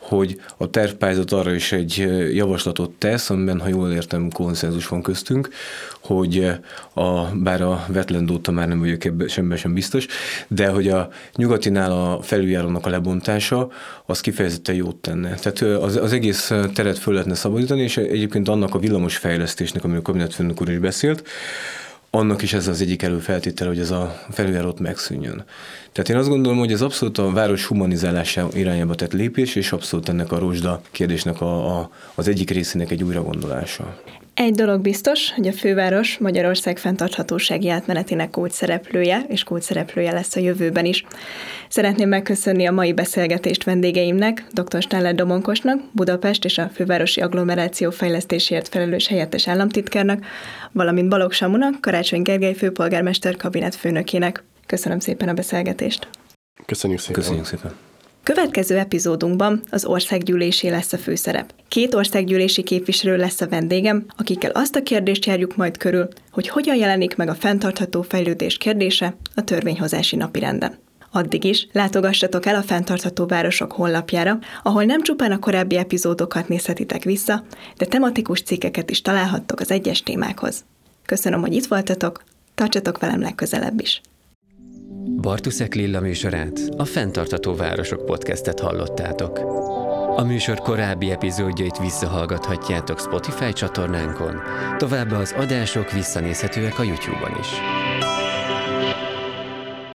hogy a tervpályázat arra is egy javaslatot tesz, amiben, ha jól értem, konszenzus van köztünk, hogy a, bár a Wetland már nem vagyok ebben semben sem biztos, de hogy a nyugatinál a felüljárónak a lebontása, az kifejezetten jót tenne. Tehát az, az egész teret föl lehetne szabadítani, és egyébként annak a villamos fejlesztésnek, amiről a kabinetfőnök úr is beszélt, annak is ez az egyik előfeltétele, hogy ez a felüljárót megszűnjön. Tehát én azt gondolom, hogy ez abszolút a város humanizálása irányába tett lépés, és abszolút ennek a rozsda kérdésnek a, a, az egyik részének egy újragondolása. Egy dolog biztos, hogy a főváros Magyarország fenntarthatósági átmenetének kódszereplője, és kódszereplője lesz a jövőben is. Szeretném megköszönni a mai beszélgetést vendégeimnek, dr. Stáller Domonkosnak, Budapest és a fővárosi agglomeráció fejlesztésért felelős helyettes államtitkárnak, valamint Balogh Samunak, Karácsony Gergely főpolgármester kabinetfőnökének. Köszönöm szépen a beszélgetést. Köszönjük szépen. Köszönjük szépen. Következő epizódunkban az országgyűlésé lesz a főszerep. Két országgyűlési képviselő lesz a vendégem, akikkel azt a kérdést járjuk majd körül, hogy hogyan jelenik meg a fenntartható fejlődés kérdése a törvényhozási napirenden. Addig is látogassatok el a Fenntartható Városok honlapjára, ahol nem csupán a korábbi epizódokat nézhetitek vissza, de tematikus cikkeket is találhattok az egyes témákhoz. Köszönöm, hogy itt voltatok, tartsatok velem legközelebb is! Bartuszek Lilla műsorát, a Fentartató Városok podcastet hallottátok. A műsor korábbi epizódjait visszahallgathatjátok Spotify csatornánkon, továbbá az adások visszanézhetőek a YouTube-on is.